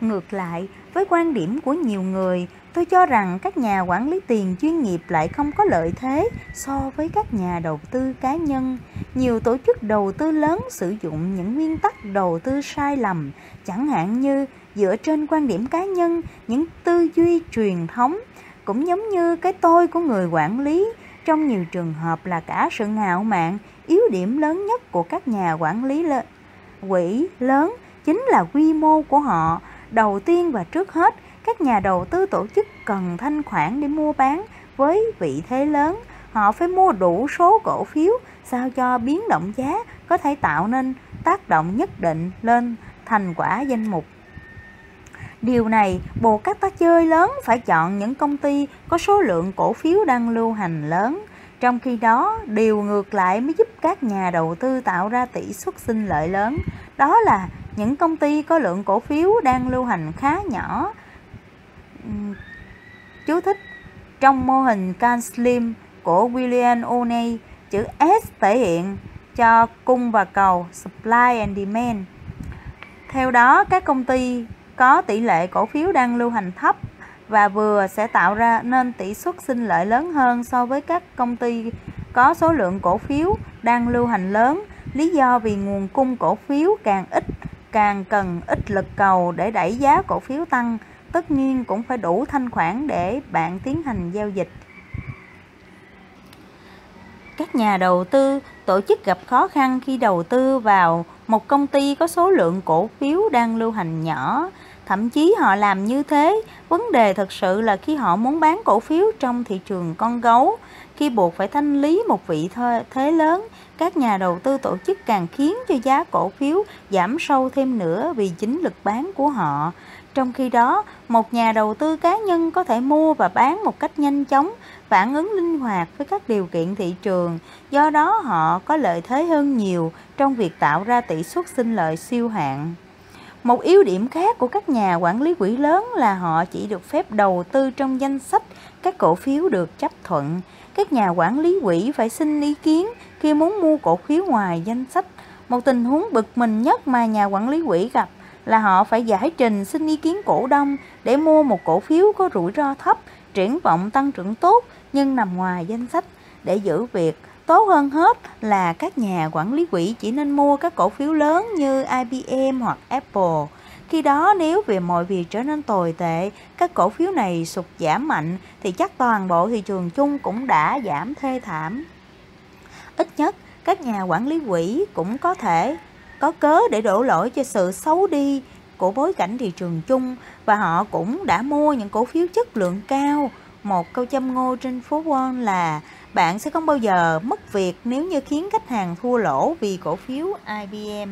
Ngược lại, với quan điểm của nhiều người, Tôi cho rằng các nhà quản lý tiền chuyên nghiệp lại không có lợi thế so với các nhà đầu tư cá nhân. Nhiều tổ chức đầu tư lớn sử dụng những nguyên tắc đầu tư sai lầm, chẳng hạn như dựa trên quan điểm cá nhân, những tư duy truyền thống, cũng giống như cái tôi của người quản lý. Trong nhiều trường hợp là cả sự ngạo mạn, yếu điểm lớn nhất của các nhà quản lý quỹ lớn chính là quy mô của họ. Đầu tiên và trước hết, các nhà đầu tư tổ chức cần thanh khoản để mua bán với vị thế lớn. Họ phải mua đủ số cổ phiếu sao cho biến động giá có thể tạo nên tác động nhất định lên thành quả danh mục. Điều này buộc các tác chơi lớn phải chọn những công ty có số lượng cổ phiếu đang lưu hành lớn. Trong khi đó, điều ngược lại mới giúp các nhà đầu tư tạo ra tỷ suất sinh lợi lớn. Đó là những công ty có lượng cổ phiếu đang lưu hành khá nhỏ Chú thích Trong mô hình can slim của William O'Neill, chữ S thể hiện cho cung và cầu supply and demand. Theo đó, các công ty có tỷ lệ cổ phiếu đang lưu hành thấp và vừa sẽ tạo ra nên tỷ suất sinh lợi lớn hơn so với các công ty có số lượng cổ phiếu đang lưu hành lớn. Lý do vì nguồn cung cổ phiếu càng ít, càng cần ít lực cầu để đẩy giá cổ phiếu tăng tất nhiên cũng phải đủ thanh khoản để bạn tiến hành giao dịch. Các nhà đầu tư, tổ chức gặp khó khăn khi đầu tư vào một công ty có số lượng cổ phiếu đang lưu hành nhỏ. Thậm chí họ làm như thế, vấn đề thực sự là khi họ muốn bán cổ phiếu trong thị trường con gấu, khi buộc phải thanh lý một vị thế lớn, các nhà đầu tư tổ chức càng khiến cho giá cổ phiếu giảm sâu thêm nữa vì chính lực bán của họ. Trong khi đó, một nhà đầu tư cá nhân có thể mua và bán một cách nhanh chóng, phản ứng linh hoạt với các điều kiện thị trường, do đó họ có lợi thế hơn nhiều trong việc tạo ra tỷ suất sinh lợi siêu hạn. Một ưu điểm khác của các nhà quản lý quỹ lớn là họ chỉ được phép đầu tư trong danh sách các cổ phiếu được chấp thuận. Các nhà quản lý quỹ phải xin ý kiến khi muốn mua cổ phiếu ngoài danh sách. Một tình huống bực mình nhất mà nhà quản lý quỹ gặp là họ phải giải trình xin ý kiến cổ đông để mua một cổ phiếu có rủi ro thấp, triển vọng tăng trưởng tốt nhưng nằm ngoài danh sách để giữ việc. Tốt hơn hết là các nhà quản lý quỹ chỉ nên mua các cổ phiếu lớn như IBM hoặc Apple. Khi đó nếu về mọi việc trở nên tồi tệ, các cổ phiếu này sụt giảm mạnh thì chắc toàn bộ thị trường chung cũng đã giảm thê thảm. Ít nhất, các nhà quản lý quỹ cũng có thể có cớ để đổ lỗi cho sự xấu đi của bối cảnh thị trường chung và họ cũng đã mua những cổ phiếu chất lượng cao. Một câu châm ngô trên phố Wall là, bạn sẽ không bao giờ mất việc nếu như khiến khách hàng thua lỗ vì cổ phiếu IBM.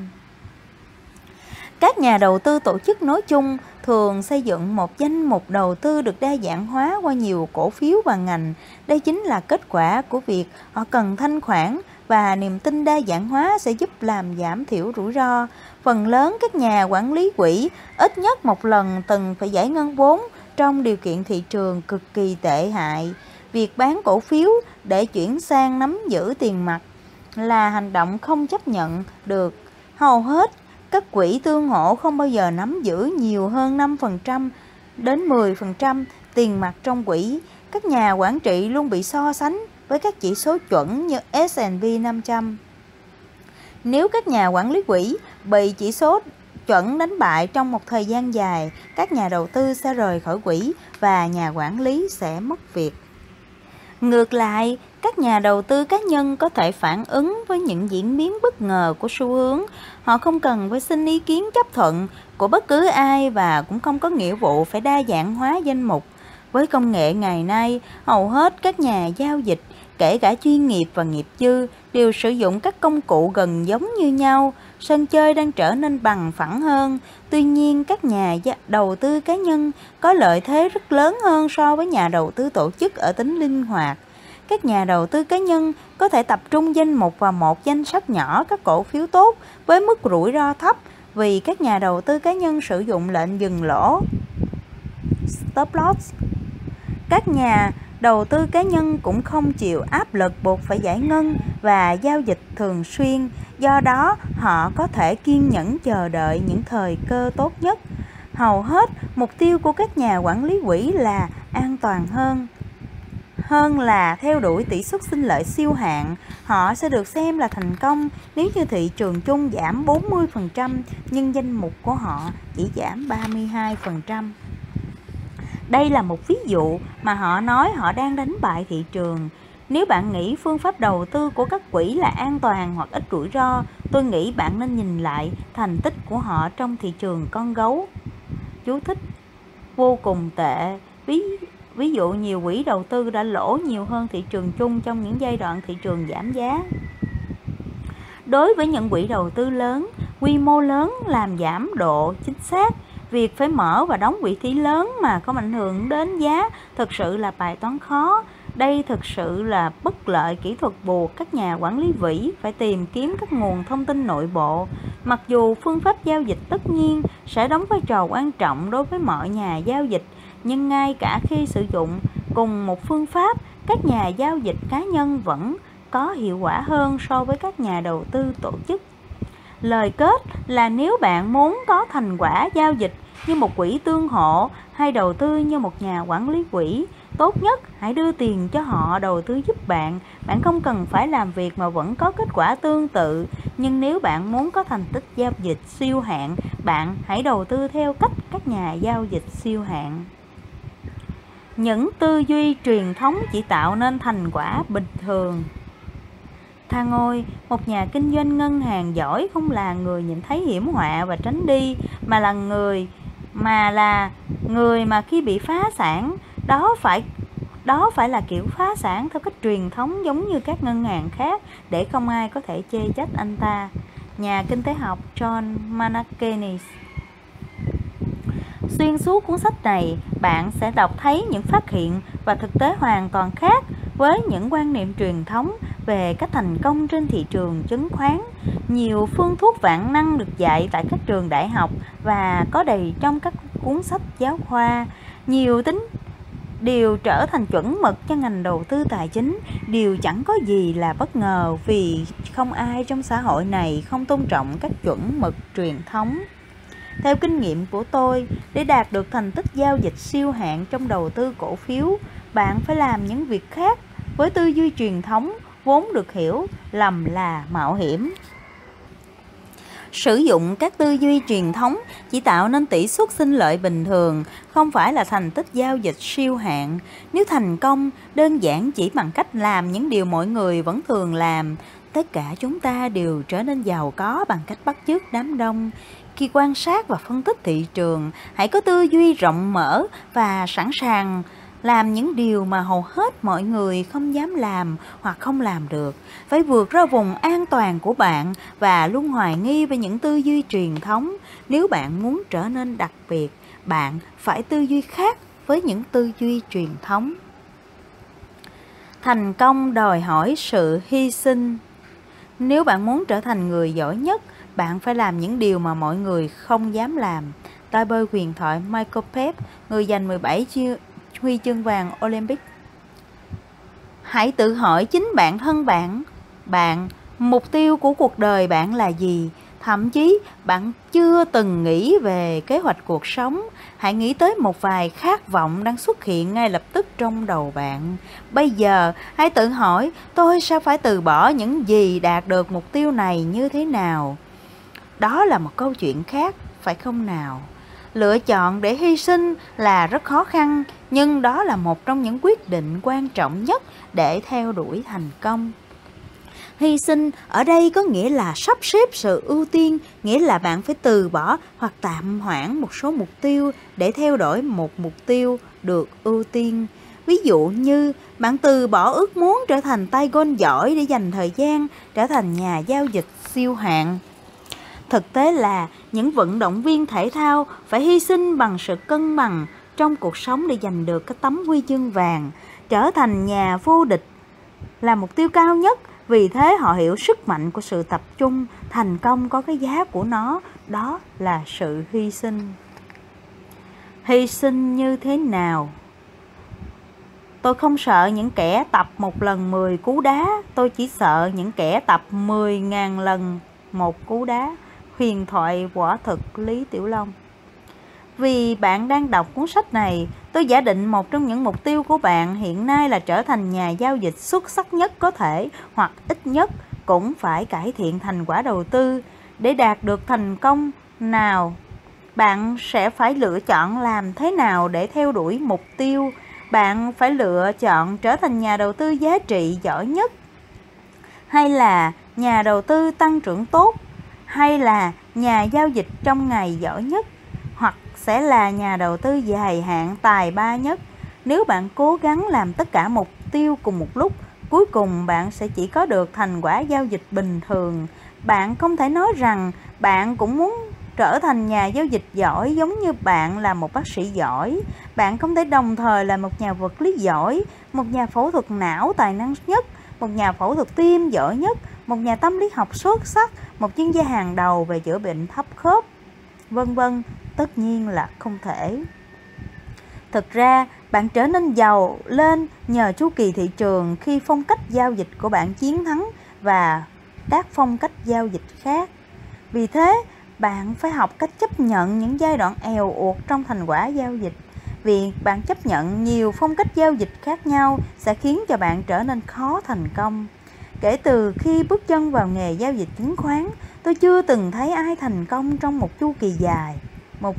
Các nhà đầu tư tổ chức nói chung thường xây dựng một danh mục đầu tư được đa dạng hóa qua nhiều cổ phiếu và ngành. Đây chính là kết quả của việc họ cần thanh khoản và niềm tin đa dạng hóa sẽ giúp làm giảm thiểu rủi ro. Phần lớn các nhà quản lý quỹ ít nhất một lần từng phải giải ngân vốn trong điều kiện thị trường cực kỳ tệ hại. Việc bán cổ phiếu để chuyển sang nắm giữ tiền mặt là hành động không chấp nhận được. Hầu hết các quỹ tương hỗ không bao giờ nắm giữ nhiều hơn 5% đến 10% tiền mặt trong quỹ. Các nhà quản trị luôn bị so sánh với các chỉ số chuẩn như S&P 500. Nếu các nhà quản lý quỹ bị chỉ số chuẩn đánh bại trong một thời gian dài, các nhà đầu tư sẽ rời khỏi quỹ và nhà quản lý sẽ mất việc. Ngược lại, các nhà đầu tư cá nhân có thể phản ứng với những diễn biến bất ngờ của xu hướng. Họ không cần phải xin ý kiến chấp thuận của bất cứ ai và cũng không có nghĩa vụ phải đa dạng hóa danh mục. Với công nghệ ngày nay, hầu hết các nhà giao dịch, kể cả chuyên nghiệp và nghiệp dư, đều sử dụng các công cụ gần giống như nhau. Sân chơi đang trở nên bằng phẳng hơn. Tuy nhiên, các nhà đầu tư cá nhân có lợi thế rất lớn hơn so với nhà đầu tư tổ chức ở tính linh hoạt các nhà đầu tư cá nhân có thể tập trung danh mục vào một danh sách nhỏ các cổ phiếu tốt với mức rủi ro thấp vì các nhà đầu tư cá nhân sử dụng lệnh dừng lỗ stop loss. Các nhà đầu tư cá nhân cũng không chịu áp lực buộc phải giải ngân và giao dịch thường xuyên, do đó họ có thể kiên nhẫn chờ đợi những thời cơ tốt nhất. Hầu hết mục tiêu của các nhà quản lý quỹ là an toàn hơn hơn là theo đuổi tỷ suất sinh lợi siêu hạn, họ sẽ được xem là thành công nếu như thị trường chung giảm 40% nhưng danh mục của họ chỉ giảm 32%. Đây là một ví dụ mà họ nói họ đang đánh bại thị trường. Nếu bạn nghĩ phương pháp đầu tư của các quỹ là an toàn hoặc ít rủi ro, tôi nghĩ bạn nên nhìn lại thành tích của họ trong thị trường con gấu. Chú thích vô cùng tệ. Ví Ví dụ nhiều quỹ đầu tư đã lỗ nhiều hơn thị trường chung trong những giai đoạn thị trường giảm giá. Đối với những quỹ đầu tư lớn, quy mô lớn làm giảm độ chính xác, việc phải mở và đóng vị trí lớn mà không ảnh hưởng đến giá thực sự là bài toán khó. Đây thực sự là bất lợi kỹ thuật buộc các nhà quản lý vĩ phải tìm kiếm các nguồn thông tin nội bộ. Mặc dù phương pháp giao dịch tất nhiên sẽ đóng vai trò quan trọng đối với mọi nhà giao dịch, nhưng ngay cả khi sử dụng cùng một phương pháp, các nhà giao dịch cá nhân vẫn có hiệu quả hơn so với các nhà đầu tư tổ chức. Lời kết là nếu bạn muốn có thành quả giao dịch như một quỹ tương hộ hay đầu tư như một nhà quản lý quỹ, tốt nhất hãy đưa tiền cho họ đầu tư giúp bạn. Bạn không cần phải làm việc mà vẫn có kết quả tương tự. Nhưng nếu bạn muốn có thành tích giao dịch siêu hạn, bạn hãy đầu tư theo cách các nhà giao dịch siêu hạn những tư duy truyền thống chỉ tạo nên thành quả bình thường Thang Ngôi, một nhà kinh doanh ngân hàng giỏi không là người nhìn thấy hiểm họa và tránh đi, mà là người mà là người mà khi bị phá sản, đó phải đó phải là kiểu phá sản theo cách truyền thống giống như các ngân hàng khác để không ai có thể chê trách anh ta. Nhà kinh tế học John Manakenis Xuyên suốt cuốn sách này, bạn sẽ đọc thấy những phát hiện và thực tế hoàn toàn khác với những quan niệm truyền thống về cách thành công trên thị trường chứng khoán. Nhiều phương thuốc vạn năng được dạy tại các trường đại học và có đầy trong các cuốn sách giáo khoa. Nhiều tính đều trở thành chuẩn mực cho ngành đầu tư tài chính điều chẳng có gì là bất ngờ vì không ai trong xã hội này không tôn trọng các chuẩn mực truyền thống theo kinh nghiệm của tôi, để đạt được thành tích giao dịch siêu hạng trong đầu tư cổ phiếu, bạn phải làm những việc khác với tư duy truyền thống vốn được hiểu lầm là mạo hiểm. Sử dụng các tư duy truyền thống chỉ tạo nên tỷ suất sinh lợi bình thường, không phải là thành tích giao dịch siêu hạn. Nếu thành công, đơn giản chỉ bằng cách làm những điều mọi người vẫn thường làm, tất cả chúng ta đều trở nên giàu có bằng cách bắt chước đám đông. Khi quan sát và phân tích thị trường, hãy có tư duy rộng mở và sẵn sàng làm những điều mà hầu hết mọi người không dám làm hoặc không làm được. Phải vượt ra vùng an toàn của bạn và luôn hoài nghi về những tư duy truyền thống. Nếu bạn muốn trở nên đặc biệt bạn phải tư duy khác với những tư duy truyền thống. Thành công đòi hỏi sự hy sinh. Nếu bạn muốn trở thành người giỏi nhất bạn phải làm những điều mà mọi người không dám làm. Tay bơi huyền thoại Michael Phelps, người giành 17 huy chương vàng Olympic. Hãy tự hỏi chính bản thân bạn, bạn, mục tiêu của cuộc đời bạn là gì? Thậm chí bạn chưa từng nghĩ về kế hoạch cuộc sống, hãy nghĩ tới một vài khát vọng đang xuất hiện ngay lập tức trong đầu bạn. Bây giờ, hãy tự hỏi tôi sẽ phải từ bỏ những gì đạt được mục tiêu này như thế nào? Đó là một câu chuyện khác, phải không nào? lựa chọn để hy sinh là rất khó khăn nhưng đó là một trong những quyết định quan trọng nhất để theo đuổi thành công. Hy sinh ở đây có nghĩa là sắp xếp sự ưu tiên, nghĩa là bạn phải từ bỏ hoặc tạm hoãn một số mục tiêu để theo đuổi một mục tiêu được ưu tiên. Ví dụ như, bạn từ bỏ ước muốn trở thành tay gôn giỏi để dành thời gian trở thành nhà giao dịch siêu hạng. Thực tế là, những vận động viên thể thao phải hy sinh bằng sự cân bằng trong cuộc sống để giành được cái tấm huy chương vàng, trở thành nhà vô địch là mục tiêu cao nhất. Vì thế họ hiểu sức mạnh của sự tập trung, thành công có cái giá của nó, đó là sự hy sinh. Hy sinh như thế nào? Tôi không sợ những kẻ tập một lần 10 cú đá, tôi chỉ sợ những kẻ tập 10.000 lần một cú đá huyền thoại quả thực Lý Tiểu Long. Vì bạn đang đọc cuốn sách này, tôi giả định một trong những mục tiêu của bạn hiện nay là trở thành nhà giao dịch xuất sắc nhất có thể hoặc ít nhất cũng phải cải thiện thành quả đầu tư. Để đạt được thành công nào bạn sẽ phải lựa chọn làm thế nào để theo đuổi mục tiêu? Bạn phải lựa chọn trở thành nhà đầu tư giá trị giỏi nhất hay là nhà đầu tư tăng trưởng tốt hay là nhà giao dịch trong ngày giỏi nhất? Sẽ là nhà đầu tư dài hạn tài ba nhất. Nếu bạn cố gắng làm tất cả mục tiêu cùng một lúc, cuối cùng bạn sẽ chỉ có được thành quả giao dịch bình thường. Bạn không thể nói rằng bạn cũng muốn trở thành nhà giao dịch giỏi giống như bạn là một bác sĩ giỏi. Bạn không thể đồng thời là một nhà vật lý giỏi, một nhà phẫu thuật não tài năng nhất, một nhà phẫu thuật tim giỏi nhất, một nhà tâm lý học xuất sắc, một chuyên gia hàng đầu về chữa bệnh thấp khớp, vân vân, tất nhiên là không thể. Thực ra, bạn trở nên giàu lên nhờ chu kỳ thị trường khi phong cách giao dịch của bạn chiến thắng và các phong cách giao dịch khác. Vì thế, bạn phải học cách chấp nhận những giai đoạn èo uột trong thành quả giao dịch. Việc bạn chấp nhận nhiều phong cách giao dịch khác nhau sẽ khiến cho bạn trở nên khó thành công. Kể từ khi bước chân vào nghề giao dịch chứng khoán, tôi chưa từng thấy ai thành công trong một chu kỳ dài. Một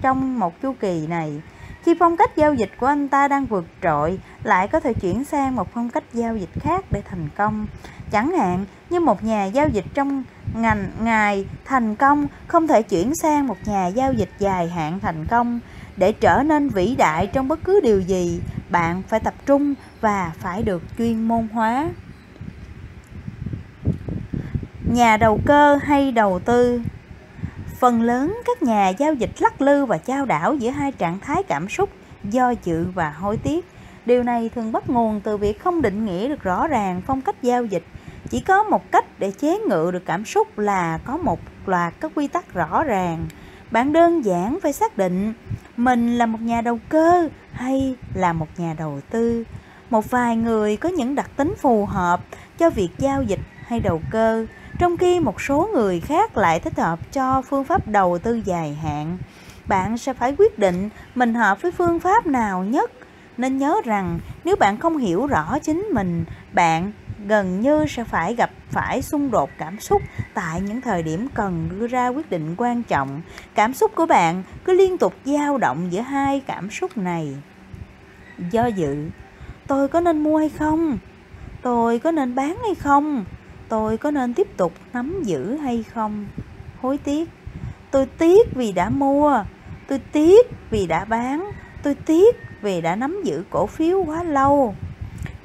trong một chu kỳ này, khi phong cách giao dịch của anh ta đang vượt trội, lại có thể chuyển sang một phong cách giao dịch khác để thành công. Chẳng hạn như một nhà giao dịch trong ngành ngài thành công không thể chuyển sang một nhà giao dịch dài hạn thành công. Để trở nên vĩ đại trong bất cứ điều gì, bạn phải tập trung và phải được chuyên môn hóa nhà đầu cơ hay đầu tư? Phần lớn các nhà giao dịch lắc lư và trao đảo giữa hai trạng thái cảm xúc, do dự và hối tiếc. Điều này thường bắt nguồn từ việc không định nghĩa được rõ ràng phong cách giao dịch. Chỉ có một cách để chế ngự được cảm xúc là có một loạt các quy tắc rõ ràng. Bạn đơn giản phải xác định mình là một nhà đầu cơ hay là một nhà đầu tư. Một vài người có những đặc tính phù hợp cho việc giao dịch hay đầu cơ trong khi một số người khác lại thích hợp cho phương pháp đầu tư dài hạn bạn sẽ phải quyết định mình hợp với phương pháp nào nhất nên nhớ rằng nếu bạn không hiểu rõ chính mình bạn gần như sẽ phải gặp phải xung đột cảm xúc tại những thời điểm cần đưa ra quyết định quan trọng. Cảm xúc của bạn cứ liên tục dao động giữa hai cảm xúc này. Do dự, tôi có nên mua hay không? Tôi có nên bán hay không? Tôi có nên tiếp tục nắm giữ hay không? Hối tiếc, tôi tiếc vì đã mua, tôi tiếc vì đã bán, tôi tiếc vì đã nắm giữ cổ phiếu quá lâu.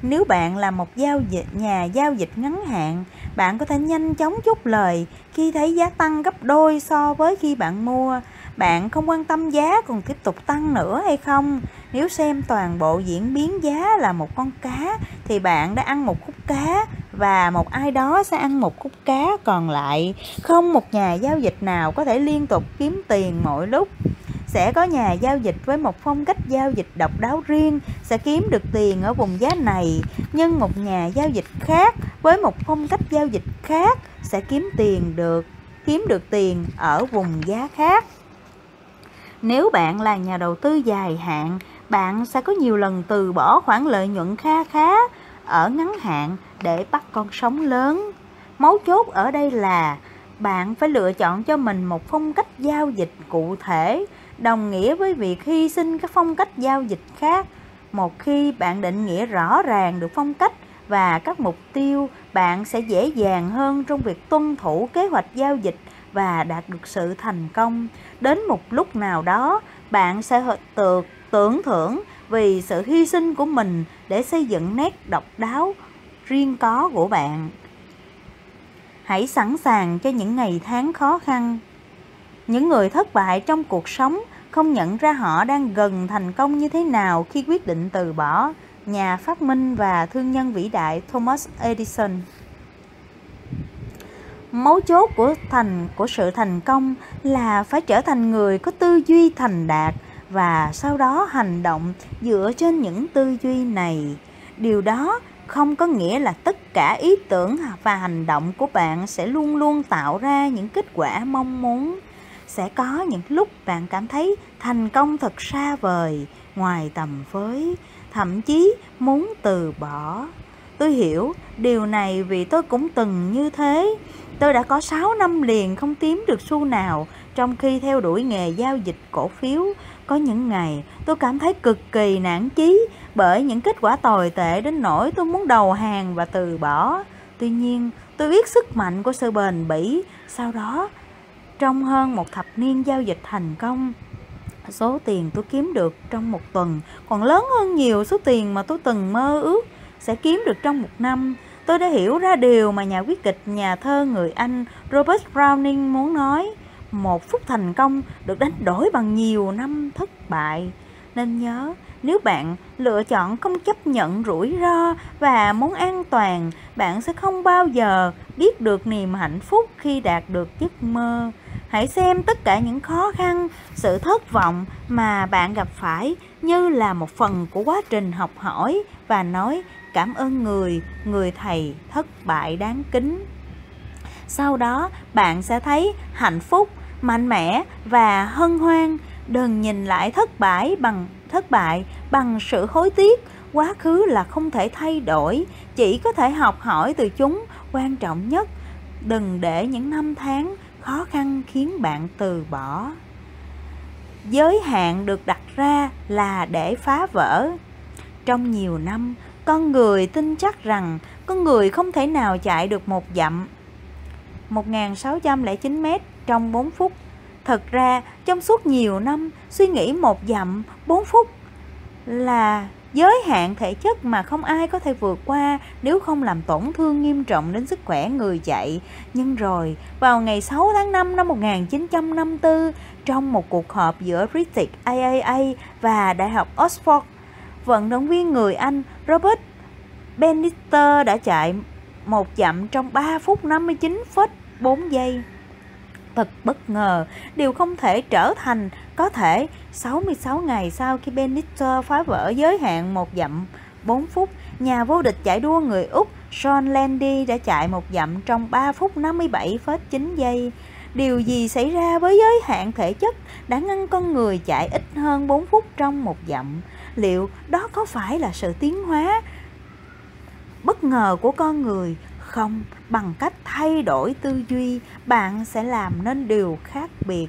Nếu bạn là một giao dịch nhà giao dịch ngắn hạn, bạn có thể nhanh chóng chốt lời khi thấy giá tăng gấp đôi so với khi bạn mua. Bạn không quan tâm giá còn tiếp tục tăng nữa hay không. Nếu xem toàn bộ diễn biến giá là một con cá thì bạn đã ăn một khúc cá và một ai đó sẽ ăn một khúc cá còn lại. Không một nhà giao dịch nào có thể liên tục kiếm tiền mỗi lúc. Sẽ có nhà giao dịch với một phong cách giao dịch độc đáo riêng, sẽ kiếm được tiền ở vùng giá này. Nhưng một nhà giao dịch khác với một phong cách giao dịch khác sẽ kiếm tiền được, kiếm được tiền ở vùng giá khác. Nếu bạn là nhà đầu tư dài hạn, bạn sẽ có nhiều lần từ bỏ khoản lợi nhuận kha khá ở ngắn hạn để bắt con sóng lớn. Mấu chốt ở đây là bạn phải lựa chọn cho mình một phong cách giao dịch cụ thể, đồng nghĩa với việc hy sinh các phong cách giao dịch khác. Một khi bạn định nghĩa rõ ràng được phong cách và các mục tiêu, bạn sẽ dễ dàng hơn trong việc tuân thủ kế hoạch giao dịch và đạt được sự thành công. Đến một lúc nào đó, bạn sẽ tự tưởng thưởng vì sự hy sinh của mình để xây dựng nét độc đáo riêng có của bạn hãy sẵn sàng cho những ngày tháng khó khăn những người thất bại trong cuộc sống không nhận ra họ đang gần thành công như thế nào khi quyết định từ bỏ nhà phát minh và thương nhân vĩ đại Thomas Edison. Mấu chốt của thành, của sự thành công là phải trở thành người có tư duy thành đạt và sau đó hành động dựa trên những tư duy này. Điều đó không có nghĩa là tất cả ý tưởng và hành động của bạn sẽ luôn luôn tạo ra những kết quả mong muốn. Sẽ có những lúc bạn cảm thấy thành công thật xa vời, ngoài tầm với, thậm chí muốn từ bỏ. Tôi hiểu, điều này vì tôi cũng từng như thế. Tôi đã có 6 năm liền không kiếm được xu nào trong khi theo đuổi nghề giao dịch cổ phiếu có những ngày, tôi cảm thấy cực kỳ nản chí bởi những kết quả tồi tệ đến nỗi tôi muốn đầu hàng và từ bỏ. Tuy nhiên, tôi biết sức mạnh của sự bền bỉ. Sau đó, trong hơn một thập niên giao dịch thành công, số tiền tôi kiếm được trong một tuần còn lớn hơn nhiều số tiền mà tôi từng mơ ước sẽ kiếm được trong một năm. Tôi đã hiểu ra điều mà nhà viết kịch nhà thơ người anh robert browning muốn nói một phút thành công được đánh đổi bằng nhiều năm thất bại. Nên nhớ, nếu bạn lựa chọn không chấp nhận rủi ro và muốn an toàn, bạn sẽ không bao giờ biết được niềm hạnh phúc khi đạt được giấc mơ. Hãy xem tất cả những khó khăn, sự thất vọng mà bạn gặp phải như là một phần của quá trình học hỏi và nói, cảm ơn người người thầy thất bại đáng kính. Sau đó, bạn sẽ thấy hạnh phúc mạnh mẽ và hân hoan. Đừng nhìn lại thất bại bằng, thất bại bằng sự hối tiếc. Quá khứ là không thể thay đổi. Chỉ có thể học hỏi từ chúng. Quan trọng nhất, đừng để những năm tháng khó khăn khiến bạn từ bỏ. Giới hạn được đặt ra là để phá vỡ. Trong nhiều năm, con người tin chắc rằng con người không thể nào chạy được một dặm. 1609 m trong 4 phút Thật ra trong suốt nhiều năm suy nghĩ một dặm 4 phút là giới hạn thể chất mà không ai có thể vượt qua nếu không làm tổn thương nghiêm trọng đến sức khỏe người chạy. Nhưng rồi, vào ngày 6 tháng 5 năm 1954, trong một cuộc họp giữa British IAA và Đại học Oxford, vận động viên người Anh Robert Bannister đã chạy một dặm trong 3 phút 59,4 giây thật bất ngờ, điều không thể trở thành có thể 66 ngày sau khi Benitez phá vỡ giới hạn một dặm 4 phút, nhà vô địch chạy đua người Úc Sean Landy đã chạy một dặm trong 3 phút 57,9 giây. Điều gì xảy ra với giới hạn thể chất đã ngăn con người chạy ít hơn 4 phút trong một dặm? Liệu đó có phải là sự tiến hóa bất ngờ của con người không? Bằng cách thay đổi tư duy, bạn sẽ làm nên điều khác biệt.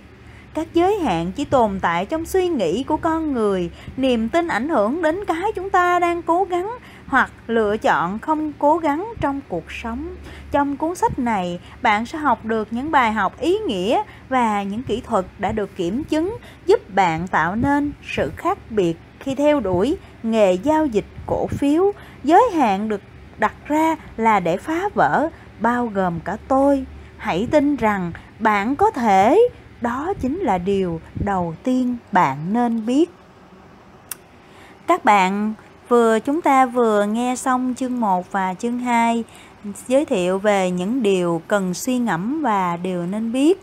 Các giới hạn chỉ tồn tại trong suy nghĩ của con người. Niềm tin ảnh hưởng đến cái chúng ta đang cố gắng hoặc lựa chọn không cố gắng trong cuộc sống. Trong cuốn sách này, bạn sẽ học được những bài học ý nghĩa và những kỹ thuật đã được kiểm chứng, giúp bạn tạo nên sự khác biệt khi theo đuổi nghề giao dịch cổ phiếu. Giới hạn được đặt ra là để phá vỡ, bao gồm cả tôi. Hãy tin rằng bạn có thể. Đó chính là điều đầu tiên bạn nên biết. Các bạn, vừa chúng ta vừa nghe xong chương 1 và chương 2 giới thiệu về những điều cần suy ngẫm và điều nên biết.